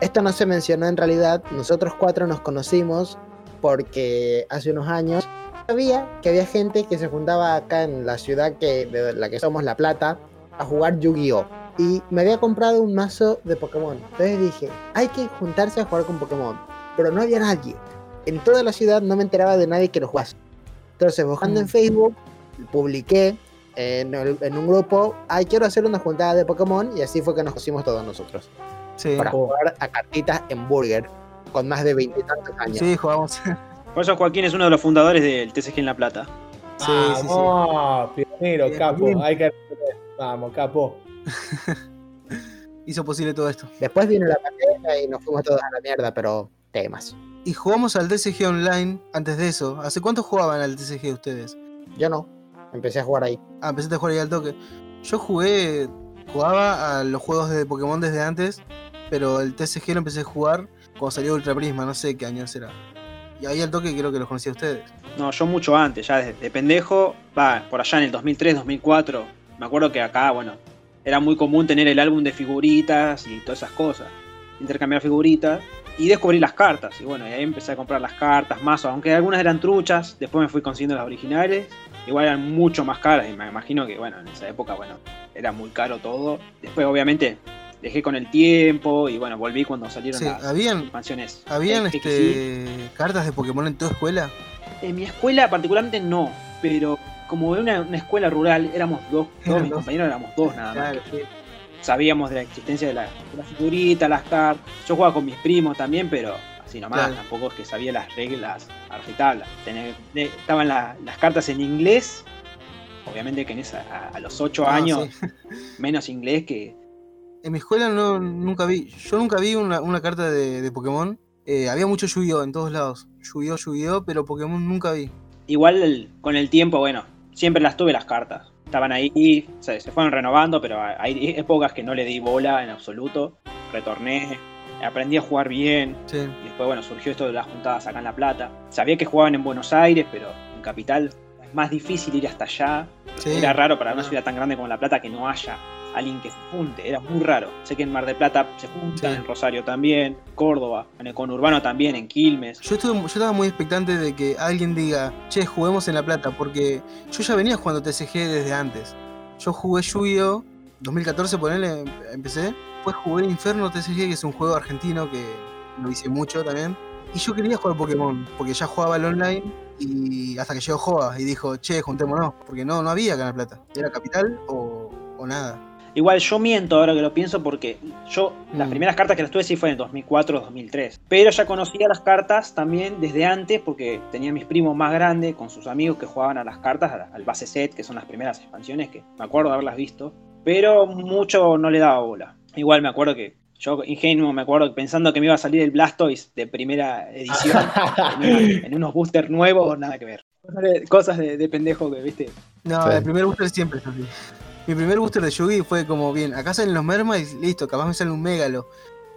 Esto no se mencionó en realidad. Nosotros cuatro nos conocimos porque hace unos años sabía que había gente que se juntaba acá en la ciudad que, de la que somos La Plata a jugar Yu-Gi-Oh! Y me había comprado un mazo de Pokémon. Entonces dije, hay que juntarse a jugar con Pokémon. Pero no había nadie. En toda la ciudad no me enteraba de nadie que lo jugase. Entonces, buscando en. Facebook, publiqué en, el- en un grupo, ay, quiero hacer una juntada de Pokémon. Y así fue que nos conocimos todos nosotros Sí, para Oh. jugar a cartitas en Burger con más de veintitantos años. sí, jugamos. Por eso Joaquín es uno de los fundadores del TCG en La Plata. Sí, sí, sí. Vamos, pionero, capo. Hay que... Vamos, capo. Hizo posible todo esto. Después vino la pandemia y nos fuimos todos a la mierda, pero temas. Y jugamos al TCG Online antes de eso. ¿Hace cuánto jugaban al TCG ustedes? Yo no, empecé a jugar ahí. Ah, empezaste a jugar ahí al toque. Yo jugué, jugaba a los juegos de Pokémon desde antes, pero el TCG lo empecé a jugar cuando salió Ultra Prisma, no sé qué año será. Y ahí al toque creo que los conocí a ustedes. No, yo mucho antes, ya desde de pendejo, va, por allá en el 2003, 2004. Me acuerdo que acá, bueno, era muy común tener el álbum de figuritas y todas esas cosas. Intercambiar figuritas y descubrí las cartas. Y bueno, y ahí empecé a comprar las cartas, mazos, aunque algunas eran truchas, después me fui consiguiendo las originales. Igual eran mucho más caras y me imagino que, bueno, en esa época, bueno, era muy caro todo. Después, obviamente, dejé con el tiempo y bueno, volví cuando salieron Sí, las habían, expansiones. habían este, cartas de Pokémon en tu escuela. En mi escuela particularmente no, pero como era una, una escuela rural, éramos dos, todos mis dos. compañeros éramos dos nada más. sí. Sabíamos de la existencia de la, de la figurita, las cartas. Yo jugaba con mis primos también, pero así nomás, Claro. tampoco es que sabía las reglas a rajatabla. Tener- de- Estaban la- las cartas en inglés, obviamente que en esa, a, a los 8 Ah, años, sí. menos inglés que... En mi escuela no, nunca vi, yo nunca vi una, una carta de, de Pokémon. Eh, había mucho Yu-Gi-Oh en todos lados. Yu-Gi-Oh, Yu-Gi-Oh, pero Pokémon nunca vi. Igual el- con el tiempo, bueno, siempre las tuve las cartas. Estaban ahí, se, se fueron renovando, pero hay épocas que no le di bola en absoluto. Retorné, aprendí a jugar bien. Sí. Y después, bueno, surgió esto de las juntadas acá en La Plata. Sabía que jugaban en Buenos Aires, pero en Capital es más difícil ir hasta allá. sí. Era raro para una Ah. ciudad tan grande como La Plata que no haya alguien que se junte. Era muy raro. Sé que en Mar del Plata se juntan, Sí. en Rosario también, Córdoba, en el conurbano también, en Quilmes. Yo, estuve, yo estaba muy expectante de que alguien diga, che, juguemos en La Plata, porque yo ya venía jugando TCG desde antes. Yo jugué Yu-Gi-Oh! 2014, ponele, empecé. Después jugué Inferno TCG, que es un juego argentino que lo hice mucho también. Y yo quería jugar Pokémon, porque ya jugaba el online y hasta que llegó Joa y dijo, che, juntémonos, porque no, no había Canal Plata. Era Capital o, o nada. Igual yo miento ahora que lo pienso porque yo las Mm. primeras cartas que las tuve sí fue en 2004 2003. Pero ya conocía las cartas también desde antes porque tenía mis primos más grandes con sus amigos que jugaban a las cartas, al- al base set, que son las primeras expansiones que me acuerdo de haberlas visto. Pero mucho no le daba bola. Igual me acuerdo que yo ingenuo me acuerdo pensando que me iba a salir el Blastoise de primera edición en, unos boosters nuevos, nada que ver. Cosas de, pendejo que, viste. No, Sí. el primer booster siempre es así. Mi primer booster de Yugi fue como, bien, acá salen los mermas y listo, capaz me sale un Megalo.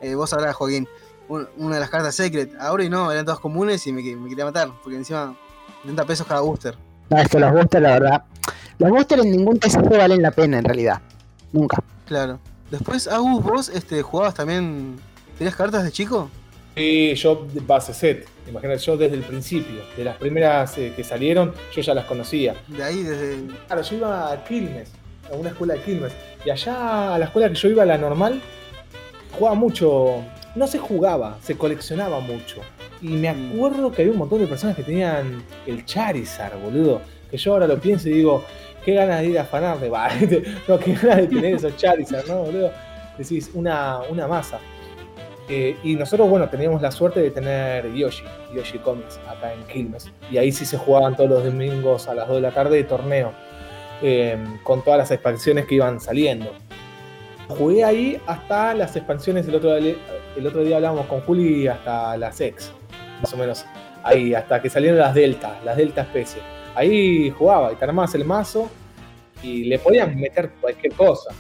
Eh, vos sabrás, Joaquín, un- una de las cartas Secret. Ahora y no, eran todas comunes y me quería matar, porque encima 70 pesos cada booster. No, es que los boosters, la verdad. Los boosters en ningún TCG valen la pena en realidad. Nunca. Claro. Después, Agus, vos este, jugabas también. ¿Tenías cartas de chico? Sí, yo base set. Imagínate, yo desde el principio, de las primeras eh, que salieron, yo ya las conocía. De ahí, desde. Claro, yo iba a Quilmes, a una escuela de Quilmes. Y allá a la escuela que yo iba, la normal, jugaba mucho. No se jugaba, se coleccionaba mucho. Y me Mm. acuerdo que había un montón de personas que tenían el Charizard, boludo. Que yo ahora lo pienso y digo, qué ganas de ir a afanar de bar. no, qué ganas de tener esos Charizard, ¿no, boludo? Decís, una, una masa. Eh, y nosotros, bueno, teníamos la suerte de tener Yoshi, Yoshi Comics, acá en Quilmes. Y ahí sí se jugaban todos los domingos a las 2 de la tarde de torneo, eh, con todas las expansiones que iban saliendo. Jugué ahí hasta las expansiones, el otro, el otro día hablábamos con Juli, hasta las X, más o menos. Ahí, hasta que salieron las Delta, las Delta especie. Ahí jugaba y te armabas el mazo y le podían meter cualquier cosa.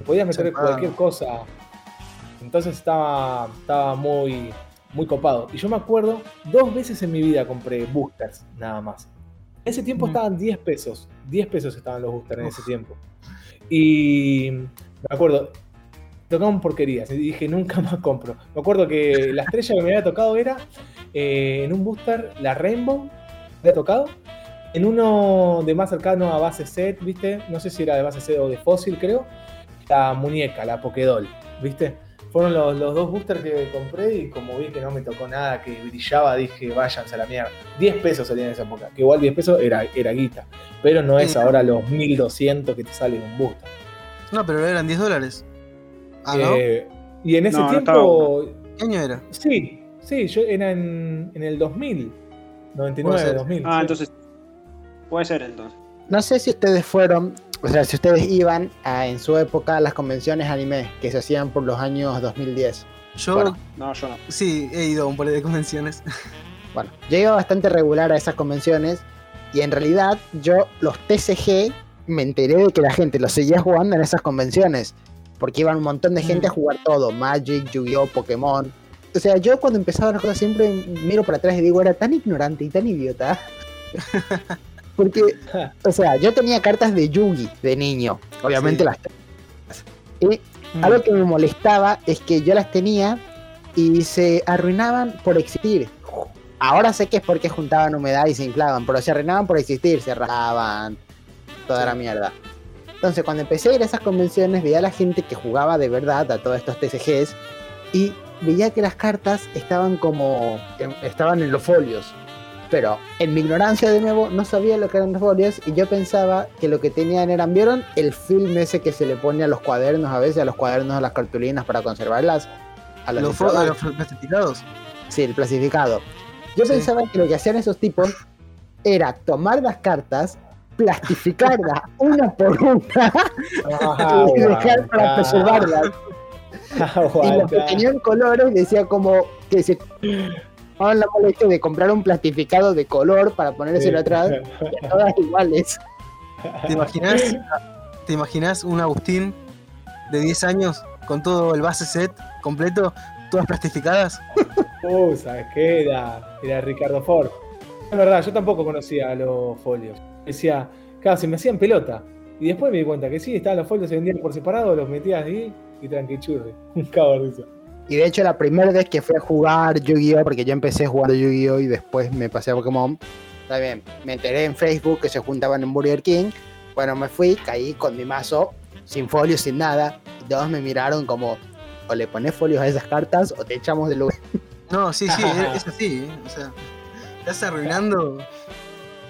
Le podías meter cualquier cosa. Entonces estaba, estaba muy, muy copado. Y yo me acuerdo, dos veces en mi vida compré boosters, nada más. En ese tiempo Mm. estaban 10 pesos. 10 pesos estaban los boosters en ese tiempo. Y me acuerdo, tocaban porquerías. Y dije, nunca más compro. Me acuerdo que la estrella que me había tocado era eh, en un booster, la Rainbow, había tocado. En uno de más cercano a base set, ¿viste? No sé si era de base set o de fósil, creo. La muñeca, la Pokédoll, ¿viste? Fueron los, los dos boosters que compré y como vi que no me tocó nada que brillaba, dije, váyanse a la mierda. 10 pesos salían en esa época, que igual 10 pesos era, era guita, pero no es Sí. ahora los 1200 que te sale un booster. No, pero eran 10 dólares. Ah, ¿no? Eh, y en ese No, no tiempo, ¿Qué año era? sí, sí, yo era en, en el 2000, 99, Puede ser. 2000. Ah, sí. entonces. Puede ser entonces. No sé si ustedes fueron, o sea, si ustedes iban a, en su época a las convenciones anime que se hacían por los años 2010. Yo Bueno. No, yo no. sí he ido a un par de convenciones. Bueno, yo iba bastante regular a esas convenciones y en realidad yo los TCG me enteré de que la gente los seguía jugando en esas convenciones porque iban un montón de gente a jugar todo, Magic, Yu-Gi-Oh, Pokémon. O sea, yo cuando empezaba las cosas siempre miro para atrás y digo, era tan ignorante y tan idiota. Porque, o sea, yo tenía cartas de Yugi de niño, obviamente Sí. las y algo que me molestaba es que yo las tenía y se arruinaban por existir. Ahora sé que es porque juntaban humedad y se inflaban, pero se arruinaban por existir, se rajaban, toda la mierda. Entonces, cuando empecé a ir a esas convenciones, veía a la gente que jugaba de verdad a todos estos TCGs y veía que las cartas estaban como. en- estaban en los folios. Pero en mi ignorancia, de nuevo, no sabía lo que eran los folios y yo pensaba que lo que tenían eran. ¿Vieron el film ese que se le pone a los cuadernos a veces, a los cuadernos, a las cartulinas para conservarlas? A los Los, diplomas? los plastificados. Sí, el clasificado. Yo Sí. pensaba que lo que hacían esos tipos era tomar las cartas, plastificarlas una por una Ah, y dejar para preservarlas. Y los que Aguanta. tenían colores decía como que se tomaban la molestia de comprar un plastificado de color para ponérselo atrás, y a todas iguales. ¿Te imaginas? ¿Te imaginas un Agustín de 10 años con todo el base set completo, todas plastificadas? Uh, ¿sabes qué? Era, era Ricardo Ford. Es verdad, yo tampoco conocía los folios. Decía, claro, se me hacían pelota. Y después me di cuenta que sí, estaban los folios, se vendían por separado, los metías ahí y tranquichurri. Un cago de risa. Y de hecho la primera vez que fui a jugar Yu-Gi-Oh, porque yo empecé jugando Yu-Gi-Oh y después me pasé a Pokémon, está bien, me enteré en Facebook que se juntaban en Burger King, bueno, me fui, caí con mi mazo sin folios, sin nada. Y todos me miraron como, o le pones folios a esas cartas o te echamos del lugar. No, sí, sí, es es así. ¿eh? O sea, estás arruinando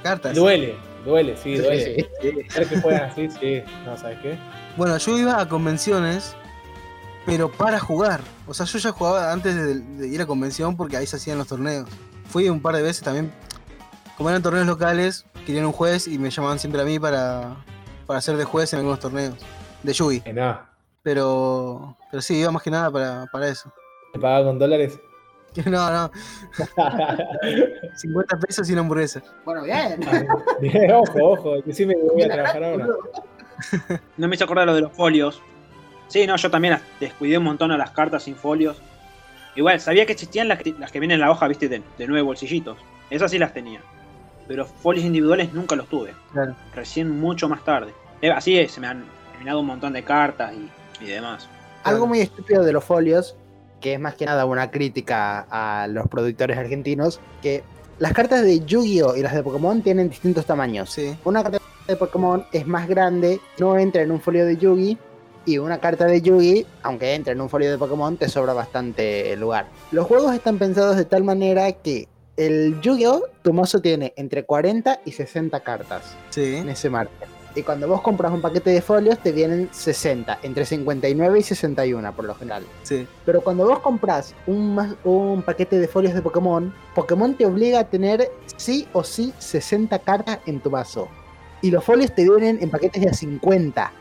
cartas. Duele, duele, sí, duele. sí. Ver que juegan así, sí. No, ¿sabes qué? Bueno, yo iba a convenciones, pero para jugar. O sea, yo ya jugaba antes de, de ir a convención porque ahí se hacían los torneos. Fui un par de veces también. Como eran torneos locales, querían un juez y me llamaban siempre a mí para, para ser de juez en algunos torneos. De Yugi. Que nada. Pero, pero sí, iba más que nada para, para eso. ¿Te pagaba con dólares? No, no, 50 pesos y una hamburguesa. Bueno, bien. Bien, ojo, ojo, decime que voy a trabajar ahora. No me hizo acordar lo de los folios. Sí, no, yo también las descuidé un montón a las cartas sin folios. Igual, sabía que existían las que, las que vienen en la hoja, viste, de, de nueve bolsillitos. Esas sí las tenía. Pero folios individuales nunca los tuve. Claro. Recién mucho más tarde. Eh, Así es, se me han eliminado un montón de cartas y, y demás. Algo muy estúpido de los folios, que es más que nada una crítica a los productores argentinos, que las cartas de Yu-Gi-Oh! y las de Pokémon tienen distintos tamaños. Sí. Una carta de Pokémon es más grande, no entra en un folio de Yugi. Y una carta de Yugi, aunque entre en un folio de Pokémon, te sobra bastante lugar. Los juegos están pensados de tal manera que el Yu-Gi-Oh! tu mazo tiene entre 40 y 60 cartas Sí. en ese margen. Y cuando vos compras un paquete de folios, te vienen 60, entre 59 y 61 por lo general. Sí. Pero cuando vos compras un, un paquete de folios de Pokémon, Pokémon te obliga a tener sí o sí 60 cartas en tu mazo. Y los folios te vienen en paquetes de a 50.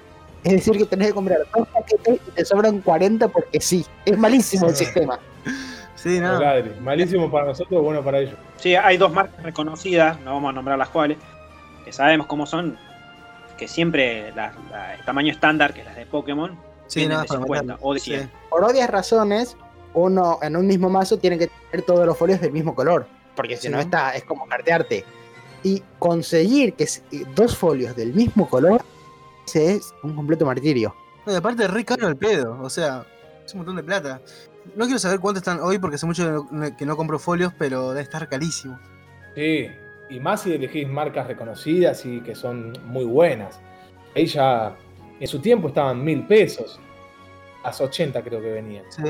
Es decir, que tenés que comprar dos paquetes y te sobran 40 porque sí. Es malísimo el sistema. Sí, no. Malísimo para nosotros, bueno para ellos. Sí, hay dos marcas reconocidas, no vamos a nombrar las cuales, que sabemos cómo son, que siempre la- la- el tamaño estándar, que es las de Pokémon, Sí, vienen nada, de para 50 matarlo. o de Sí. 100. Por obvias razones, uno en un mismo mazo tiene que tener todos los folios del mismo color. Porque si Sí. no está, es como cartearte. Y conseguir que s- dos folios del mismo color, ese es un completo martirio. No, y aparte es re caro el pedo, o sea, es un montón de plata. No quiero saber cuánto están hoy porque hace mucho que no, que no compro folios, pero debe estar carísimo. Sí, y más si elegís marcas reconocidas y que son muy buenas. Ahí ya, en su tiempo estaban mil pesos. A 80 creo que venían. Sí,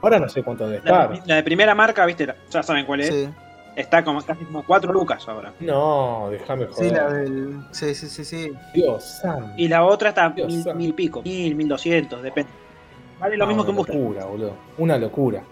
Ahora no sé cuánto debe La, estar. la de primera marca, viste, ya saben cuál es, sí. está como casi como 4 lucas ahora. No, déjame Sí, la joder. del. Sí, sí, sí, sí. Dios santo. Y la otra está mil, mil pico, mil, mil doscientos, depende. Vale lo No, mismo que un una booster. locura, boludo. Una locura.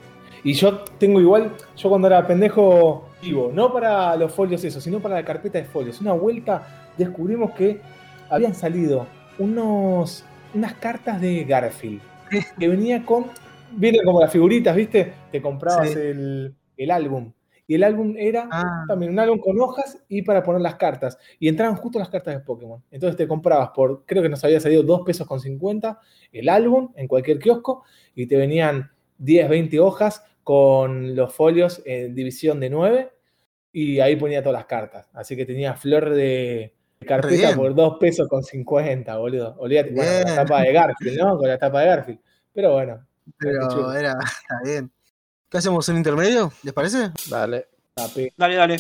Y yo tengo igual, yo cuando era pendejo, vivo, no para los folios eso, sino para la carpeta de folios. Una vuelta descubrimos que habían salido unos, unas cartas de Garfield. Que venía con, vienen como las figuritas, ¿viste? Te comprabas Sí. el, el álbum. Y el álbum era Ah, también un álbum con hojas y para poner las cartas. Y entraban justo las cartas de Pokémon. Entonces te comprabas por, creo que nos había salido 2 pesos con 50 el álbum en cualquier kiosco y te venían 10, 20 hojas con los folios en división de 9 y ahí ponía todas las cartas. Así que tenía flor de carpeta por 2 pesos con 50, boludo. Olvídate, bueno, con la tapa de Garfield, ¿no? Con la tapa de Garfield. Pero bueno, pero era. Está bien. ¿Qué hacemos? ¿Un intermedio? ¿Les parece? Vale. tapé. Dale, dale.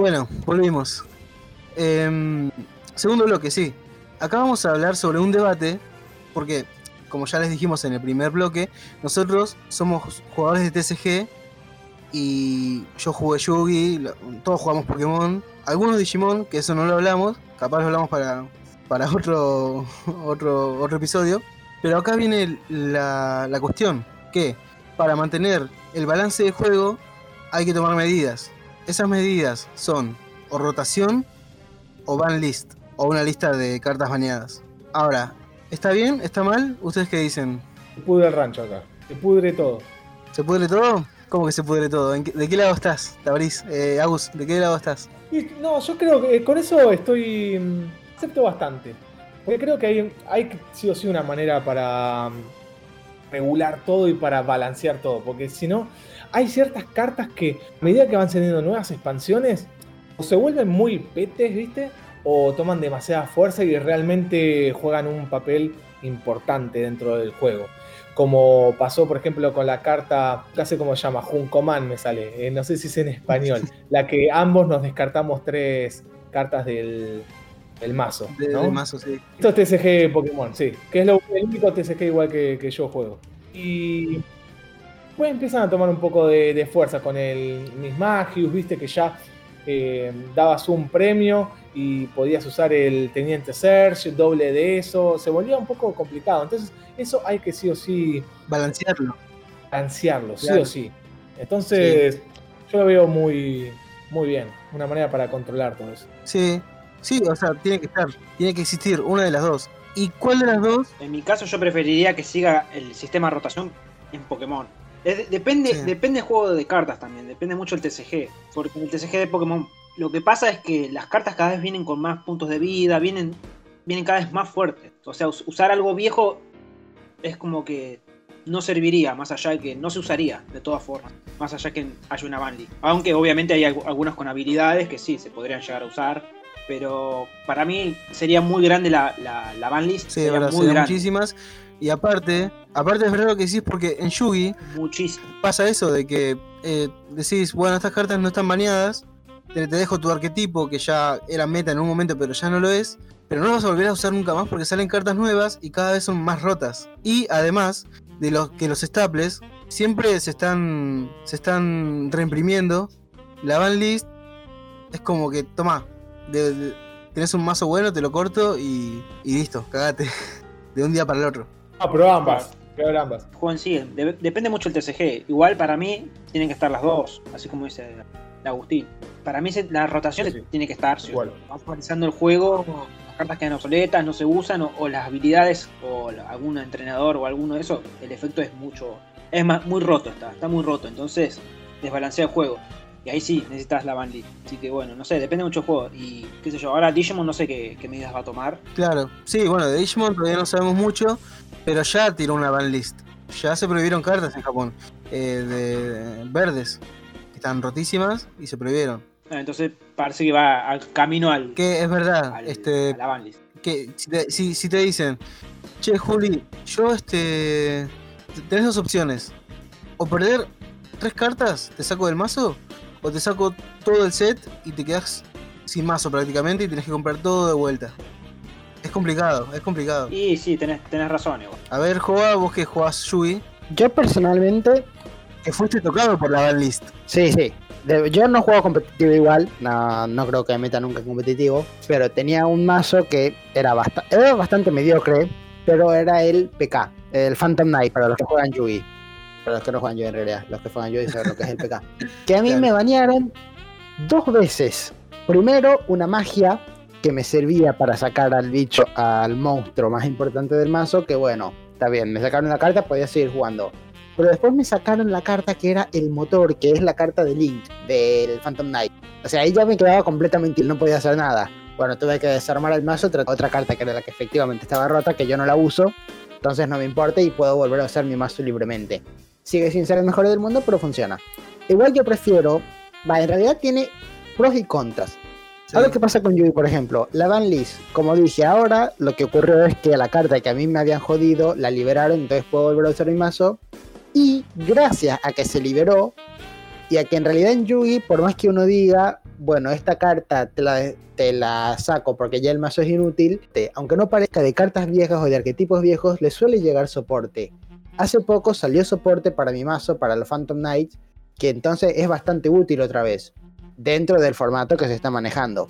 Bueno, volvimos. Em, segundo bloque, sí. Acá vamos a hablar sobre un debate, porque, como ya les dijimos en el primer bloque, nosotros somos jugadores de TCG y yo jugué Yugi, todos jugamos Pokémon, algunos Digimon, que eso no lo hablamos, capaz lo hablamos para, para otro, otro, otro episodio. Pero acá viene la, la cuestión, que para mantener el balance de juego hay que tomar medidas. Esas medidas son o rotación o ban list, o una lista de cartas baneadas. Ahora, ¿está bien? ¿Está mal? ¿Ustedes qué dicen? Se pudre el rancho acá. Se pudre todo. ¿Se pudre todo? ¿Cómo que se pudre todo? ¿En qué- ¿De qué lado estás, Tabriz? Eh, Agus, ¿de qué lado estás? Y, no, yo creo que con eso estoy. mm, acepto bastante. Porque creo que hay, hay sí o sí una manera para mm, regular todo y para balancear todo. Porque si no, hay ciertas cartas que a medida que van saliendo nuevas expansiones, o se vuelven muy petes, ¿viste? O toman demasiada fuerza y realmente juegan un papel importante dentro del juego. Como pasó, por ejemplo, con la carta, no sé cómo se llama, Juncoman me sale, eh, no sé si es en español, la que ambos nos descartamos tres cartas del, del mazo. De, ¿no? de mazo, sí. Esto es TCG Pokémon, sí. Que es lo, el único TCG igual que, que yo juego. Y después empiezan a tomar un poco de, de fuerza con el Miss Magius, viste que ya eh, dabas un premio y podías usar el Teniente Search, doble de eso. Se volvía un poco complicado. Entonces, eso hay que sí o sí Balancearlo. balancearlo, sí o sí. Entonces, yo lo veo muy, muy bien. Una manera para controlar todo eso. Sí, sí, o sea, tiene que estar, tiene que existir una de las dos. ¿Y cuál de las dos? En mi caso yo preferiría que siga el sistema de rotación en Pokémon. Es de- depende, Sí. depende del juego de cartas también, depende mucho del TCG. Porque en el TCG de Pokémon lo que pasa es que las cartas cada vez vienen con más puntos de vida, vienen, vienen cada vez más fuertes. O sea, us- usar algo viejo es como que no serviría, más allá de que no se usaría de todas formas, más allá que haya una banlist. Aunque obviamente hay algu- algunas con habilidades que sí se podrían llegar a usar, pero para mí sería muy grande la, la, la banlist. Sí, de sería verdad, muy grande. muchísimas. Y aparte, aparte es verdad lo que decís porque en Yugi Muchísimo. pasa eso de que eh, decís, bueno, estas cartas no están baneadas, te, te dejo tu arquetipo que ya era meta en un momento pero ya no lo es, pero no lo vas a volver a usar nunca más porque salen cartas nuevas y cada vez son más rotas. Y además de los que los staples siempre se están se están reimprimiendo, la ban list es como que toma, de- de- tenés un mazo bueno, te lo corto y, y listo, cagate de un día para el otro. Ah, pero ambas. Pero ambas. El en sí, de- depende mucho del TCG. Igual para mí tienen que estar las dos, así como dice Agustín. Para mí la rotación Sí, sí. tiene que estar. Si Igual. va actualizando el juego, las cartas quedan obsoletas, no se usan, o, o las habilidades, o la- algún entrenador o alguno de esos, el efecto es mucho. Es más, muy roto, está, está muy roto. Entonces, desbalancea el juego. Y ahí sí necesitas la bandit. Así que bueno, no sé, depende mucho del juego. Y qué sé yo, ahora Digimon no sé qué, qué medidas va a tomar. Claro, sí, bueno, de Digimon todavía no sabemos mucho, pero ya tiró una ban list. Ya se prohibieron cartas en Japón eh, de verdes, que están rotísimas y se prohibieron. Ah, Entonces parece que va al camino al, Que es verdad, al- este, a la banlist. que si te, si- si te dicen, che Juli, yo este tenés dos opciones, o perder tres cartas, te saco del mazo, o te saco todo el set y te quedas sin mazo prácticamente y tenés que comprar todo de vuelta. Es complicado, es complicado. Y sí, tenés, tenés razón, igual. A ver, Joa, vos que jugás Yugi, Yo personalmente, que fuiste tocado por la ban list. sí, sí. De- yo no juego competitivo igual, no, no creo que me meta nunca en competitivo, pero tenía un mazo que era, basta- era bastante mediocre, pero era el PK, el Phantom Knight para los que juegan Yugi. Para los que no juegan Yugi en realidad, los que juegan Yugi saben lo que es el PK. Que a mí Claro. me banearon dos veces. Primero, una magia que me servía para sacar al bicho, al monstruo más importante del mazo, que bueno, está bien, me sacaron la carta, podía seguir jugando. Pero después me sacaron la carta que era el motor, que es la carta de Link, del Phantom Knight. O sea, ahí ya me quedaba completamente, no podía hacer nada. Bueno, tuve que desarmar el mazo, otra, otra carta que era la que efectivamente estaba rota, que yo no la uso, entonces no me importa y puedo volver a usar mi mazo libremente. Sigue sin ser el mejor del mundo, pero funciona. Igual yo prefiero, va, en realidad tiene pros y contras. Sí. Ahora, ¿qué pasa con Yugi, por ejemplo? La ban list, como dije, ahora lo que ocurrió es que la carta que a mí me habían jodido la liberaron, entonces puedo volver a usar mi mazo. Y gracias a que se liberó, y a que en realidad en Yugi, por más que uno diga, bueno, esta carta te la, te la saco porque ya el mazo es inútil, te- aunque no parezca de cartas viejas o de arquetipos viejos, le suele llegar soporte. Hace poco salió soporte para mi mazo, para los Phantom Knights, que entonces es bastante útil otra vez, dentro del formato que se está manejando.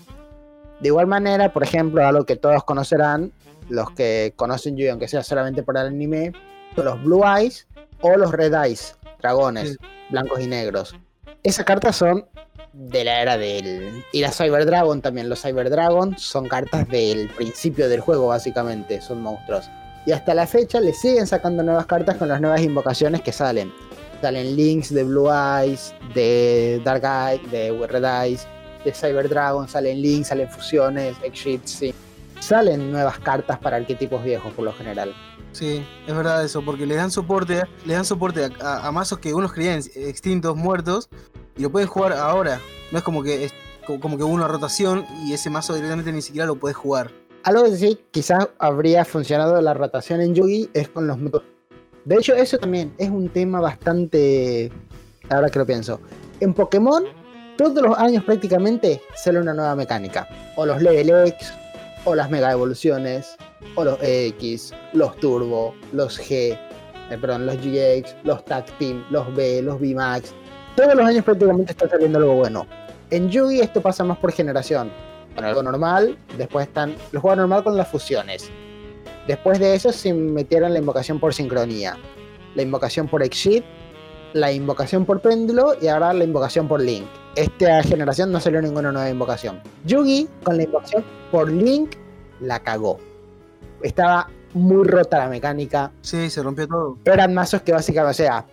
De igual manera, por ejemplo, algo que todos conocerán, los que conocen Yu, aunque sea solamente por el anime, son los Blue Eyes o los Red Eyes, dragones, Sí. blancos y negros. Esas cartas son de la era del... Y la Cyber Dragon también. Los Cyber Dragon son cartas del principio del juego, básicamente. Son monstruos. Y hasta la fecha le siguen sacando nuevas cartas con las nuevas invocaciones que salen. Salen links de Blue Eyes, de Dark Eyes, de Red Eyes, de Cyber Dragon, salen links, salen fusiones, exits, sí. Salen nuevas cartas para arquetipos viejos por lo general. Sí, es verdad eso, porque le dan soporte, le dan soporte a, a- a mazos que unos creían extintos, muertos, y lo pueden jugar ahora. No es como que es co- como que hubo una rotación y ese mazo directamente ni siquiera lo puedes jugar. Algo que sí, quizás habría funcionado la rotación en Yugi es con los. De hecho, eso también es un tema bastante. Ahora que lo pienso. En Pokémon, todos los años prácticamente sale una nueva mecánica. O los Level X, o las Mega Evoluciones, o los X, los Turbo, los G, eh, perdón, los GX, los Tag Team, los B, los B Max. Todos los años prácticamente está saliendo algo bueno. En Yugi esto pasa más por generación con algo normal, después están los juegos normal con las fusiones. Después de eso se metieron la invocación por sincronía, la invocación por exit, la invocación por péndulo y ahora la invocación por link. Esta generación no salió ninguna nueva invocación. Yugi con la invocación por link la cagó. Estaba muy rota la mecánica, Sí, se rompió todo. eran mazos que básicamente, o sea,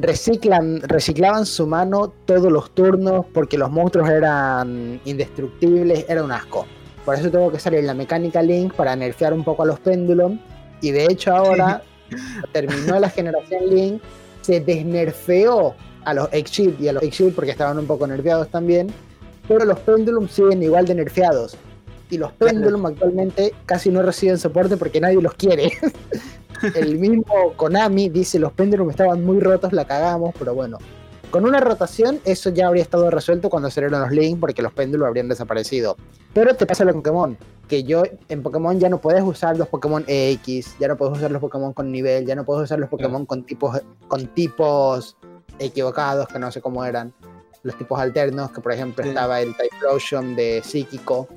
reciclan, reciclaban su mano todos los turnos porque los monstruos eran indestructibles, era un asco. Por eso tuvo que salir la mecánica Link para nerfear un poco a los Pendulum. Y de hecho ahora terminó la generación Link, se desnerfeó a los X-Shield y a los X-Shield porque estaban un poco nerfeados también. Pero los Pendulum siguen igual de nerfeados. Y los Pendulum actualmente casi no reciben soporte porque nadie los quiere. el mismo Konami dice los Pendulum estaban muy rotos, la cagamos, pero bueno. Con una rotación, eso ya habría estado resuelto cuando salieron los Link, porque los Pendulum habrían desaparecido. Pero te pasa lo con Pokémon, que yo en Pokémon ya no puedes usar los Pokémon EX, ya no puedes usar los Pokémon con nivel, ya no puedes usar los Pokémon con tipos, con tipos equivocados, que no sé cómo eran. Los tipos alternos, que por ejemplo Sí. estaba el Typhlosion de Psíquico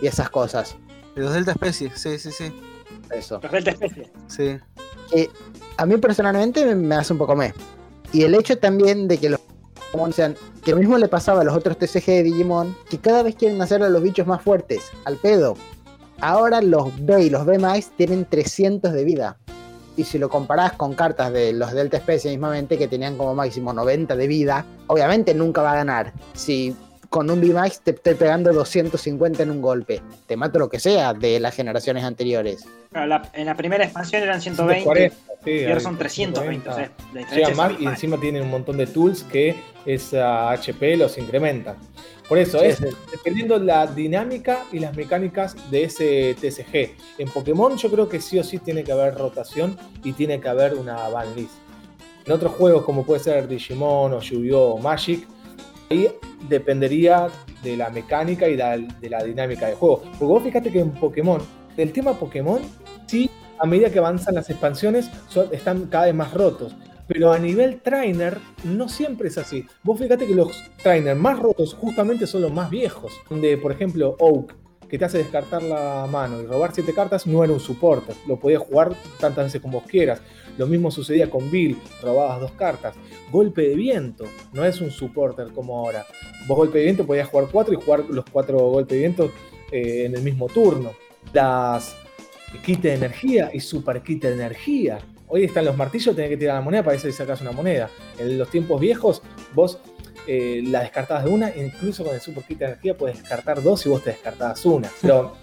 y esas cosas. Los Delta Especies, sí, sí, sí. Eso. Los Delta Especie. Sí. que a mí personalmente me, hace un poco me. Y el hecho también de que los Pokémon sean, que lo mismo le pasaba a los otros TCG de Digimon, que cada vez quieren hacer a los bichos más fuertes, al pedo. Ahora los B y los B Max tienen 300 de vida. Y si lo comparás con cartas de los Delta Especie mismamente, que tenían como máximo 90 de vida, obviamente nunca va a ganar. Si con un V-Max te estoy pegando 250 en un golpe, te mato lo que sea de las generaciones anteriores. La- en la primera expansión eran 120 140, sí, y ahora son 320. O sea, 140. la diferencia Llegan es más y encima tienen un montón de tools que esa HP los incrementan. Por eso Sí, es sí. dependiendo la dinámica y las mecánicas de ese TCG. En Pokémon yo creo que sí o sí tiene que haber rotación y tiene que haber una ban list. En otros juegos como puede ser Digimon o Yu-Gi-Oh o Magic, ahí dependería de la mecánica y de la dinámica del juego. Porque vos fíjate que en Pokémon, el tema Pokémon, sí, a medida que avanzan las expansiones, están cada vez más rotos. Pero a nivel trainer, no siempre es así. Vos fíjate que los trainers más rotos justamente son los más viejos. Donde, por ejemplo, Oak, que te hace descartar la mano y robar 7 cartas, no era un supporter. Lo podías jugar tantas veces como vos quieras. Lo mismo sucedía con Bill, robabas dos cartas. Golpe de viento, no es un supporter como ahora. Vos golpe de viento podías jugar 4 y jugar los 4 golpes de viento eh, en el mismo turno. Las kit de energía y super kit de energía. Hoy están los martillos, tenés que tirar la moneda para ver si sacas una moneda. En los tiempos viejos, vos eh, la descartabas de una, incluso con el super kit de energía puedes descartar dos y vos te descartabas una. Pero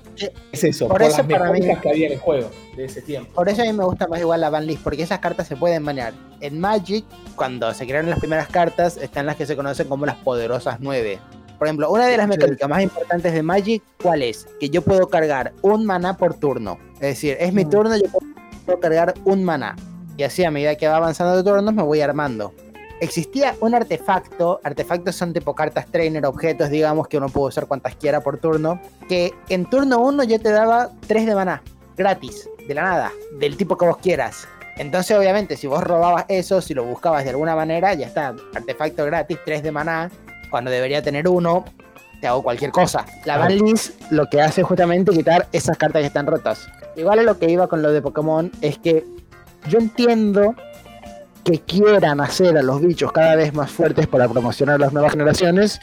es eso, Por por, eso las para mí- mecánicas que había en el juego de ese tiempo. Por eso a mí me gusta más igual la ban list, porque esas cartas se pueden banear. En Magic, cuando se crearon las primeras cartas, están las que se conocen como las poderosas 9. Por ejemplo, una de las mecánicas más importantes de Magic, ¿cuál es? Que yo puedo cargar un maná por turno. Es decir, es mi Mm. turno, yo puedo cargar un maná. Y así a medida que va avanzando de turnos me voy armando. Existía un artefacto, artefactos son tipo cartas trainer, objetos, digamos, que uno puede usar cuantas quiera por turno, que en turno 1 ya te daba 3 de maná, gratis, de la nada, del tipo que vos quieras. Entonces, obviamente, si vos robabas eso, si lo buscabas de alguna manera, ya está, artefacto gratis, 3 de maná, cuando debería tener uno, te hago cualquier cosa. La ban list lo que hace es justamente quitar esas cartas que están rotas. Igual a lo que iba con lo de Pokémon es que yo entiendo que quieran hacer a los bichos cada vez más fuertes para promocionar las nuevas generaciones,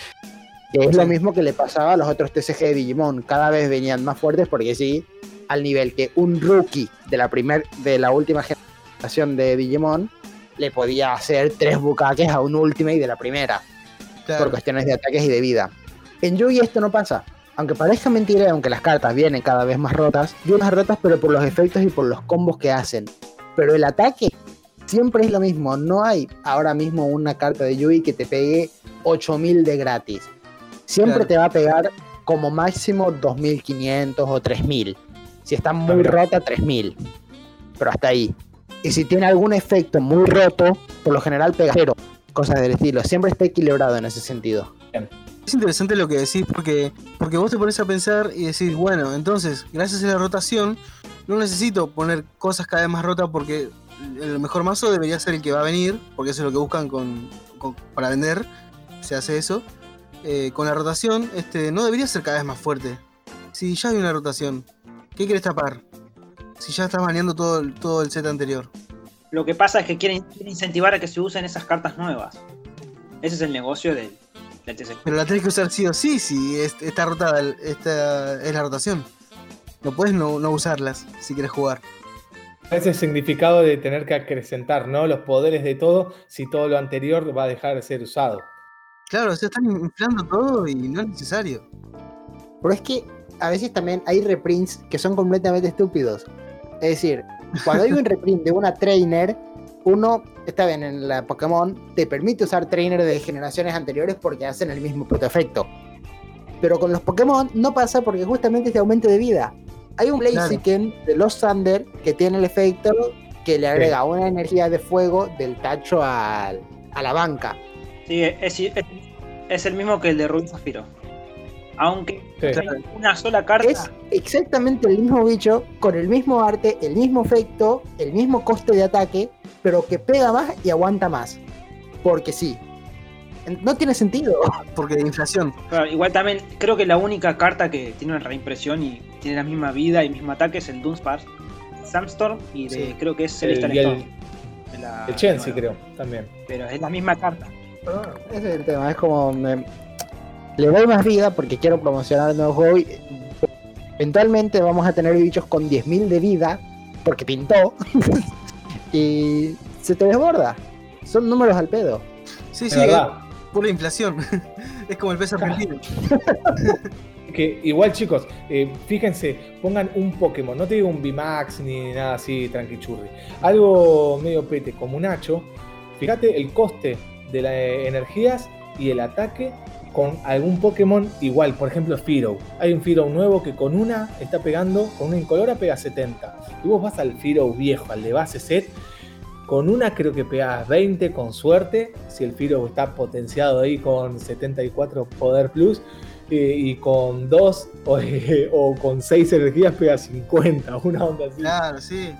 que es lo mismo que le pasaba a los otros TCG de Digimon, cada vez venían más fuertes porque sí, al nivel que un rookie de la primer, de la última generación de Digimon le podía hacer tres bucaques a un Ultimate de la primera, Claro. por cuestiones de ataques y de vida. En Yugi esto no pasa. Aunque parezca mentira, aunque las cartas vienen cada vez más rotas, vienen más rotas pero por los efectos y por los combos que hacen. Pero el ataque siempre es lo mismo. No hay ahora mismo una carta de Yugi que te pegue 8000 de gratis. Siempre Claro. te va a pegar como máximo 2500 o 3000. Si está muy mira. rota, 3000. Pero hasta ahí. Y si tiene algún efecto muy roto, por lo general pega cero. Cosas del estilo. Siempre está equilibrado en ese sentido. Es interesante lo que decís porque, porque vos te pones a pensar y decís, bueno, entonces, gracias a la rotación, no necesito poner cosas cada vez más rotas porque el mejor mazo debería ser el que va a venir, porque eso es lo que buscan con, con- para vender, se hace eso. Eh, con la rotación, este, no debería ser cada vez más fuerte. Si ya hay una rotación, ¿qué querés tapar? Si ya estás baneando todo, el- todo el set anterior. Lo que pasa es que quieren, quieren incentivar a que se usen esas cartas nuevas. Ese es el negocio del, del TCG. Pero la tenés que usar sí o sí, si es- está rotada, esta es la rotación. No puedes no, no usarlas si quieres jugar. Ese significado de tener que acrecentar ¿no? los poderes de todo si todo lo anterior va a dejar de ser usado. Claro, se están inflando todo y no es necesario. Pero es que a veces también hay reprints que son completamente estúpidos. Es decir, cuando hay un reprint de una trainer, uno, está bien, en la Pokémon te permite usar trainer de generaciones anteriores porque hacen el mismo puto efecto. Pero con los Pokémon no pasa porque justamente es de aumento de vida. Hay un Blaziken de los Thunder que tiene el efecto que le agrega una energía de fuego del tacho al- a la banca. Sí, es, es- es el mismo que el de Rubí Zafiro. Aunque Sí. una sola carta. Es exactamente el mismo bicho, con el mismo arte, el mismo efecto, el mismo coste de ataque, pero que pega más y aguanta más. Porque sí. No tiene sentido. Porque de inflación. Igual también creo que la única carta que tiene una reimpresión y tiene la misma vida y mismo ataque es el Dunsparce, Sandstorm y de, Sí. creo que es El, Celestial y el, Storm. de la- el Chensi, nueva. creo, también. Pero es la misma carta. Ese es el tema. Es como. me- le doy más vida porque quiero promocionar el nuevo juego. Y eventualmente vamos a tener bichos con 10.000 de vida porque pintó. y se te desborda. Son números al pedo. Sí, sí, pura inflación. es como el peso argentino. Que igual, chicos, eh, fíjense, pongan un Pokémon, no te digo un VMAX ni nada así tranquichurri. Algo medio pete, como un Nacho. Fíjate el coste de las energías y el ataque con algún Pokémon igual. Por ejemplo, Firo. Hay un Firo nuevo que con una está pegando, con una incolora pega 70. Y vos vas al Firo viejo, al de base set. Con una creo que pegas 20 con suerte, si el Firo está potenciado ahí con 74 poder plus, eh, y con 2 o, o con 6 energías pega 50, una onda así. Claro, sí.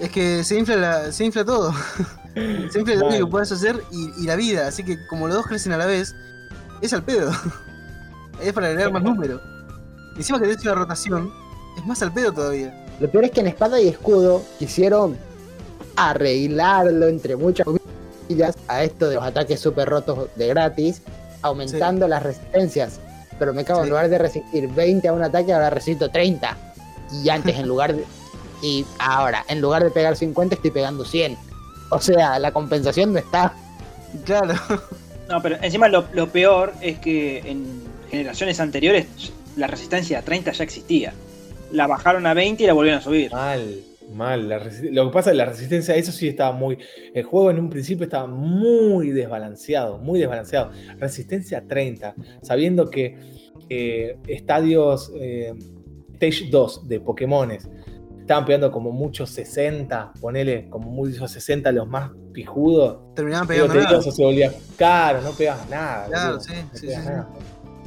Es que se infla, la- se infla todo. se infla lo que puedes hacer y, y la vida. Así que como los dos crecen a la vez, es al pedo. es para agregar más número. Encima que tenés una rotación, es más al pedo todavía. Lo peor es que en Espada y Escudo quisieron arreglarlo entre muchas comillas a esto de los ataques super rotos de gratis, aumentando las resistencias. Pero me cago, Sí. en lugar de resistir 20 a un ataque, ahora resisto 30. Y antes, en lugar de. Y ahora, en lugar de pegar 50, estoy pegando 100. O sea, la compensación no está. Claro. No, pero encima lo, lo peor es que en generaciones anteriores la resistencia a 30 ya existía. La bajaron a 20 y la volvieron a subir. Mal, mal. la lo que pasa es que la resistencia, eso sí estaba muy. El juego en un principio estaba muy desbalanceado, muy desbalanceado. Resistencia 30, sabiendo que eh, estadios eh, Stage 2 de Pokémones estaban pegando como muchos 60, ponele como muchos 60 los más pijudos. Terminaban pegando te digo, nada. eso se volvía caro, no pegabas nada. Claro, sí, no sí, sí.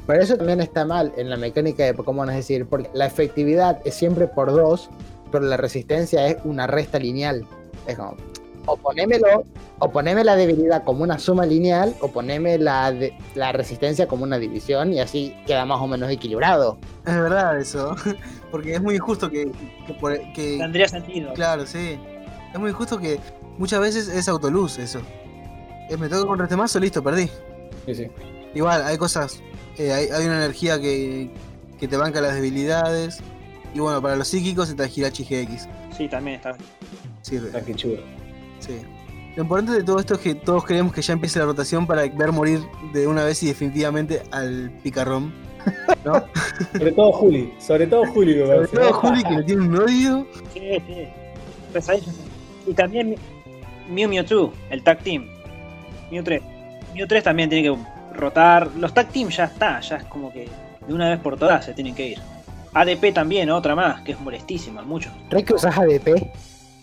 Pero eso también está mal en la mecánica de Pokémon, es decir, porque la efectividad es siempre por 2, pero la resistencia es una resta lineal. Es como, o ponémelo, o poneme la debilidad como una suma lineal, o poneme la, de- la resistencia como una división, y así queda más o menos equilibrado. Es verdad eso. Porque es muy injusto que. que, por- que- Tendría sentido. claro, sí. Es muy injusto que muchas veces es autoluz eso. Eh, me toca con retemazo, listo, perdí. Sí, sí. Igual, hay cosas. eh, hay, hay una energía que, que te banca las debilidades. Y bueno, para los psíquicos está Hirachi GX. Sí, también está. Sirve. Está que chulo. Sí. Lo importante de todo esto es que todos queremos que ya empiece la rotación para ver morir de una vez y definitivamente al picarrón. ¿No? Sobre todo Juli, sobre todo Juli me Sobre todo Juli que le tiene un odio. Sí, sí. Y también Mew Mewtwo, el tag team. Mew 3. Mew 3 también tiene que rotar. Los tag team ya está, ya es como que de una vez por todas se tienen que ir. ADP también, otra más, que es molestísima, mucho. ¿Crees que usas ADP?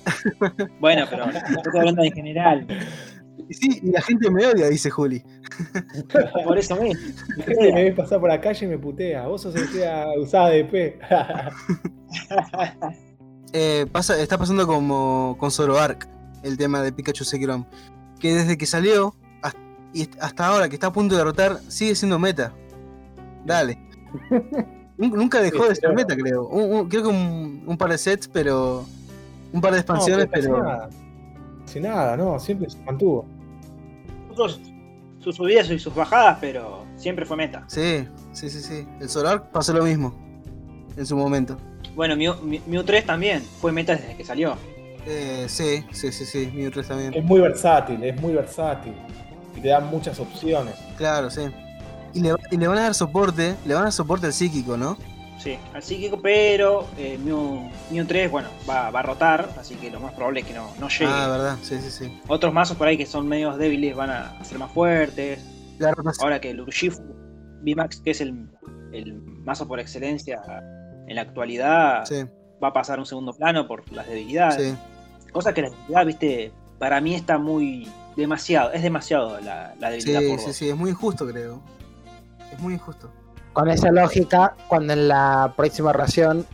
Bueno, pero estoy hablando en general. Sí, y la gente me odia, dice Juli. Por eso mismo. La gente me ve pasar por la calle y me putea. Vos sos el que usado ADP. Eh, pasa, está pasando como con Zoroark, el tema de Pikachu Sekiro. Que desde que salió hasta, y hasta ahora que está a punto de derrotar, sigue siendo meta. Dale. Nun- Nunca dejó Sí, de ser claro. meta, creo. Un- un- creo que un, un par de sets, pero. Un par de expansiones, casi pero. nada. Casi nada, no, siempre se mantuvo. Sus, sus subidas y sus bajadas, pero siempre fue meta. Sí, sí, sí, sí. El Zoroark pasó lo mismo. En su momento. Bueno, Mew, Mew- Mew 3 también fue meta desde que salió. Eh, sí, sí, sí, sí. Mew 3 también. Es muy versátil, es muy versátil. Y te da muchas opciones. Claro, sí. Y le, y le van a dar soporte, le van a dar soporte al psíquico, ¿no? Sí, al psíquico, pero eh, Mew, Mew 3, bueno, va, va a rotar, así que lo más probable es que no, no llegue. Ah, verdad, sí, sí, sí. Otros mazos por ahí que son medios débiles van a ser más fuertes. La. Ahora que el Urshifu VMAX, que es el, el mazo por excelencia en la actualidad, Sí, va a pasar a un segundo plano por las debilidades. sí. Cosa que la debilidad, viste, para mí está muy demasiado, es demasiado la, la debilidad Sí, por sí, sí, es muy injusto, creo. Es muy injusto. Con esa lógica, cuando en la próxima ración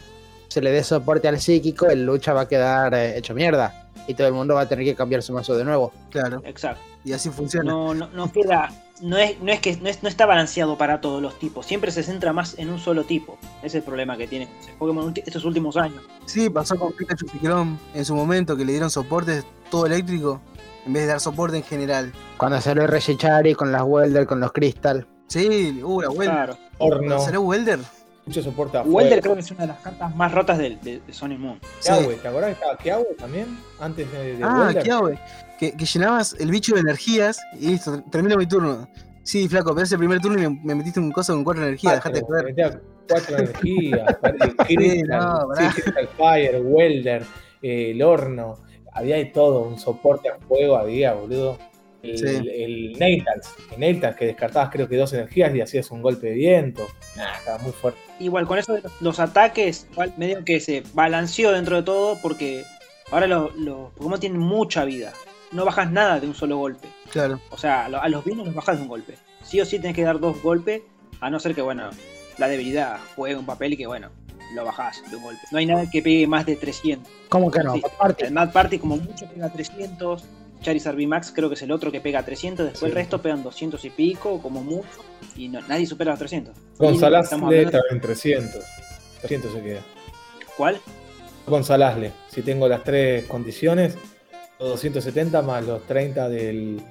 se le dé soporte al psíquico, el lucha va a quedar eh, hecho mierda. Y todo el mundo va a tener que cambiar su mazo de nuevo. Claro. Exacto. Y así funciona. No, no, no queda. No es, no es que no, es- no está balanceado para todos los tipos. Siempre se centra más en un solo tipo. Ese es el problema que tiene Pokémon estos últimos años. Sí, pasó con Pikachu Ciclón en su momento, que le dieron soporte todo eléctrico, en vez de dar soporte en general. Cuando salió Reshichari con las Welder, con los Crystal. Sí, uh, la Welder. Claro. Horno, ¿Será Welder? mucho soporte a fuego. Welder creo que es una de las cartas más rotas del- de, de Sonic Moon. Kiawe, ¿te acordás que estaba Kiawe también? Antes de, de Ah, Welder. Kiawe. Que, que llenabas el bicho de energías y listo, termino mi turno. Sí, flaco, pero ese primer turno y me, me metiste un coso con cuatro energías, dejate de Cuatro, joder. metía cuatro energías, Crystal, no, sí, Fire, Welder, eh, el horno, había de todo, un soporte a fuego había, boludo. El, Sí. el, el Nailtals, el Nailtals que descartabas creo que dos energías y hacías un golpe de viento. Nah, estaba muy fuerte. Igual con eso de los, los ataques, igual medio que se balanceó dentro de todo porque ahora los, los Pokémon tienen mucha vida. No bajas nada de un solo golpe. Claro. O sea, a lo- a los vinos los bajas de un golpe. Sí o sí tenés que dar dos golpes, a no ser que, bueno, la debilidad juegue un papel y que, bueno, lo bajás de un golpe. No hay nada que pegue más de 300. ¿Cómo que no? Sí. Aparte, El Mad Party como mucho pega 300. Charizard VMAX creo que es el otro que pega 300. Después Sí. el resto pegan 200 y pico, como mucho. Y no- nadie supera los 300. González le hablando- también 300. 300 se queda. ¿Cuál? González, si tengo las tres condiciones, 270 más los 30 del,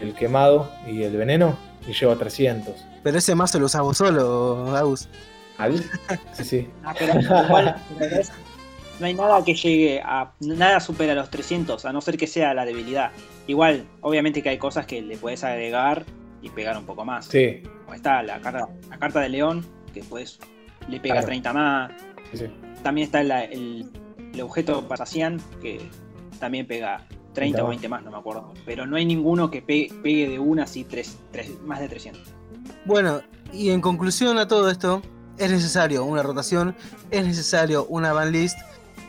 del quemado y el veneno, y llevo a 300. Pero ese mazo lo usás vos solo, Agus. ¿Al? Sí, sí. Ah, pero igual, no hay nada que llegue a. Nada supera los 300, a no ser que sea la debilidad. Igual, obviamente que hay cosas que le puedes agregar y pegar un poco más. Sí, Como está la carta, la carta de León, que después le pega Claro. 30 más. sí, sí. También está la- el, el objeto Pasacian, que también pega 30 o 20 más, no me acuerdo. Pero no hay ninguno que pe- pegue de una así tres, tres- más de 300. Bueno, y en conclusión a todo esto, es necesario una rotación, es necesario una ban list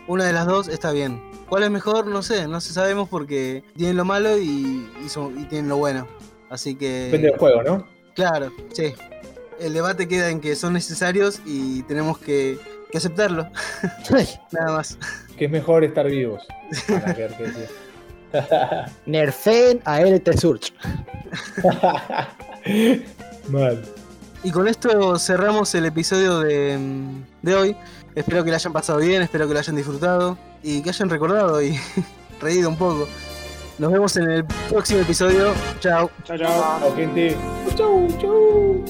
Una de las dos está bien. ¿Cuál es mejor? No sé, no sé, sabemos porque tienen lo malo y, y, son- y tienen lo bueno. Así que. Depende del juego, ¿no? Claro, sí. El debate queda en que son necesarios y tenemos que, que aceptarlo, nada más. Que es mejor estar vivos. Ver, decir. Nerfeen a LT Surge. Mal. Y con esto cerramos el episodio de, de hoy. Espero que lo hayan pasado bien, espero que lo hayan disfrutado y que hayan recordado y reído un poco. Nos vemos en el próximo episodio. Chao. Chao, chao. Chao, gente. Chau, chau.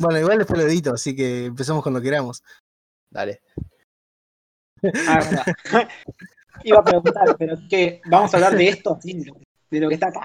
Bueno, igual después lo edito, así que empezamos cuando queramos. Dale. Iba a preguntar, pero que vamos a hablar de esto, de lo que está acá.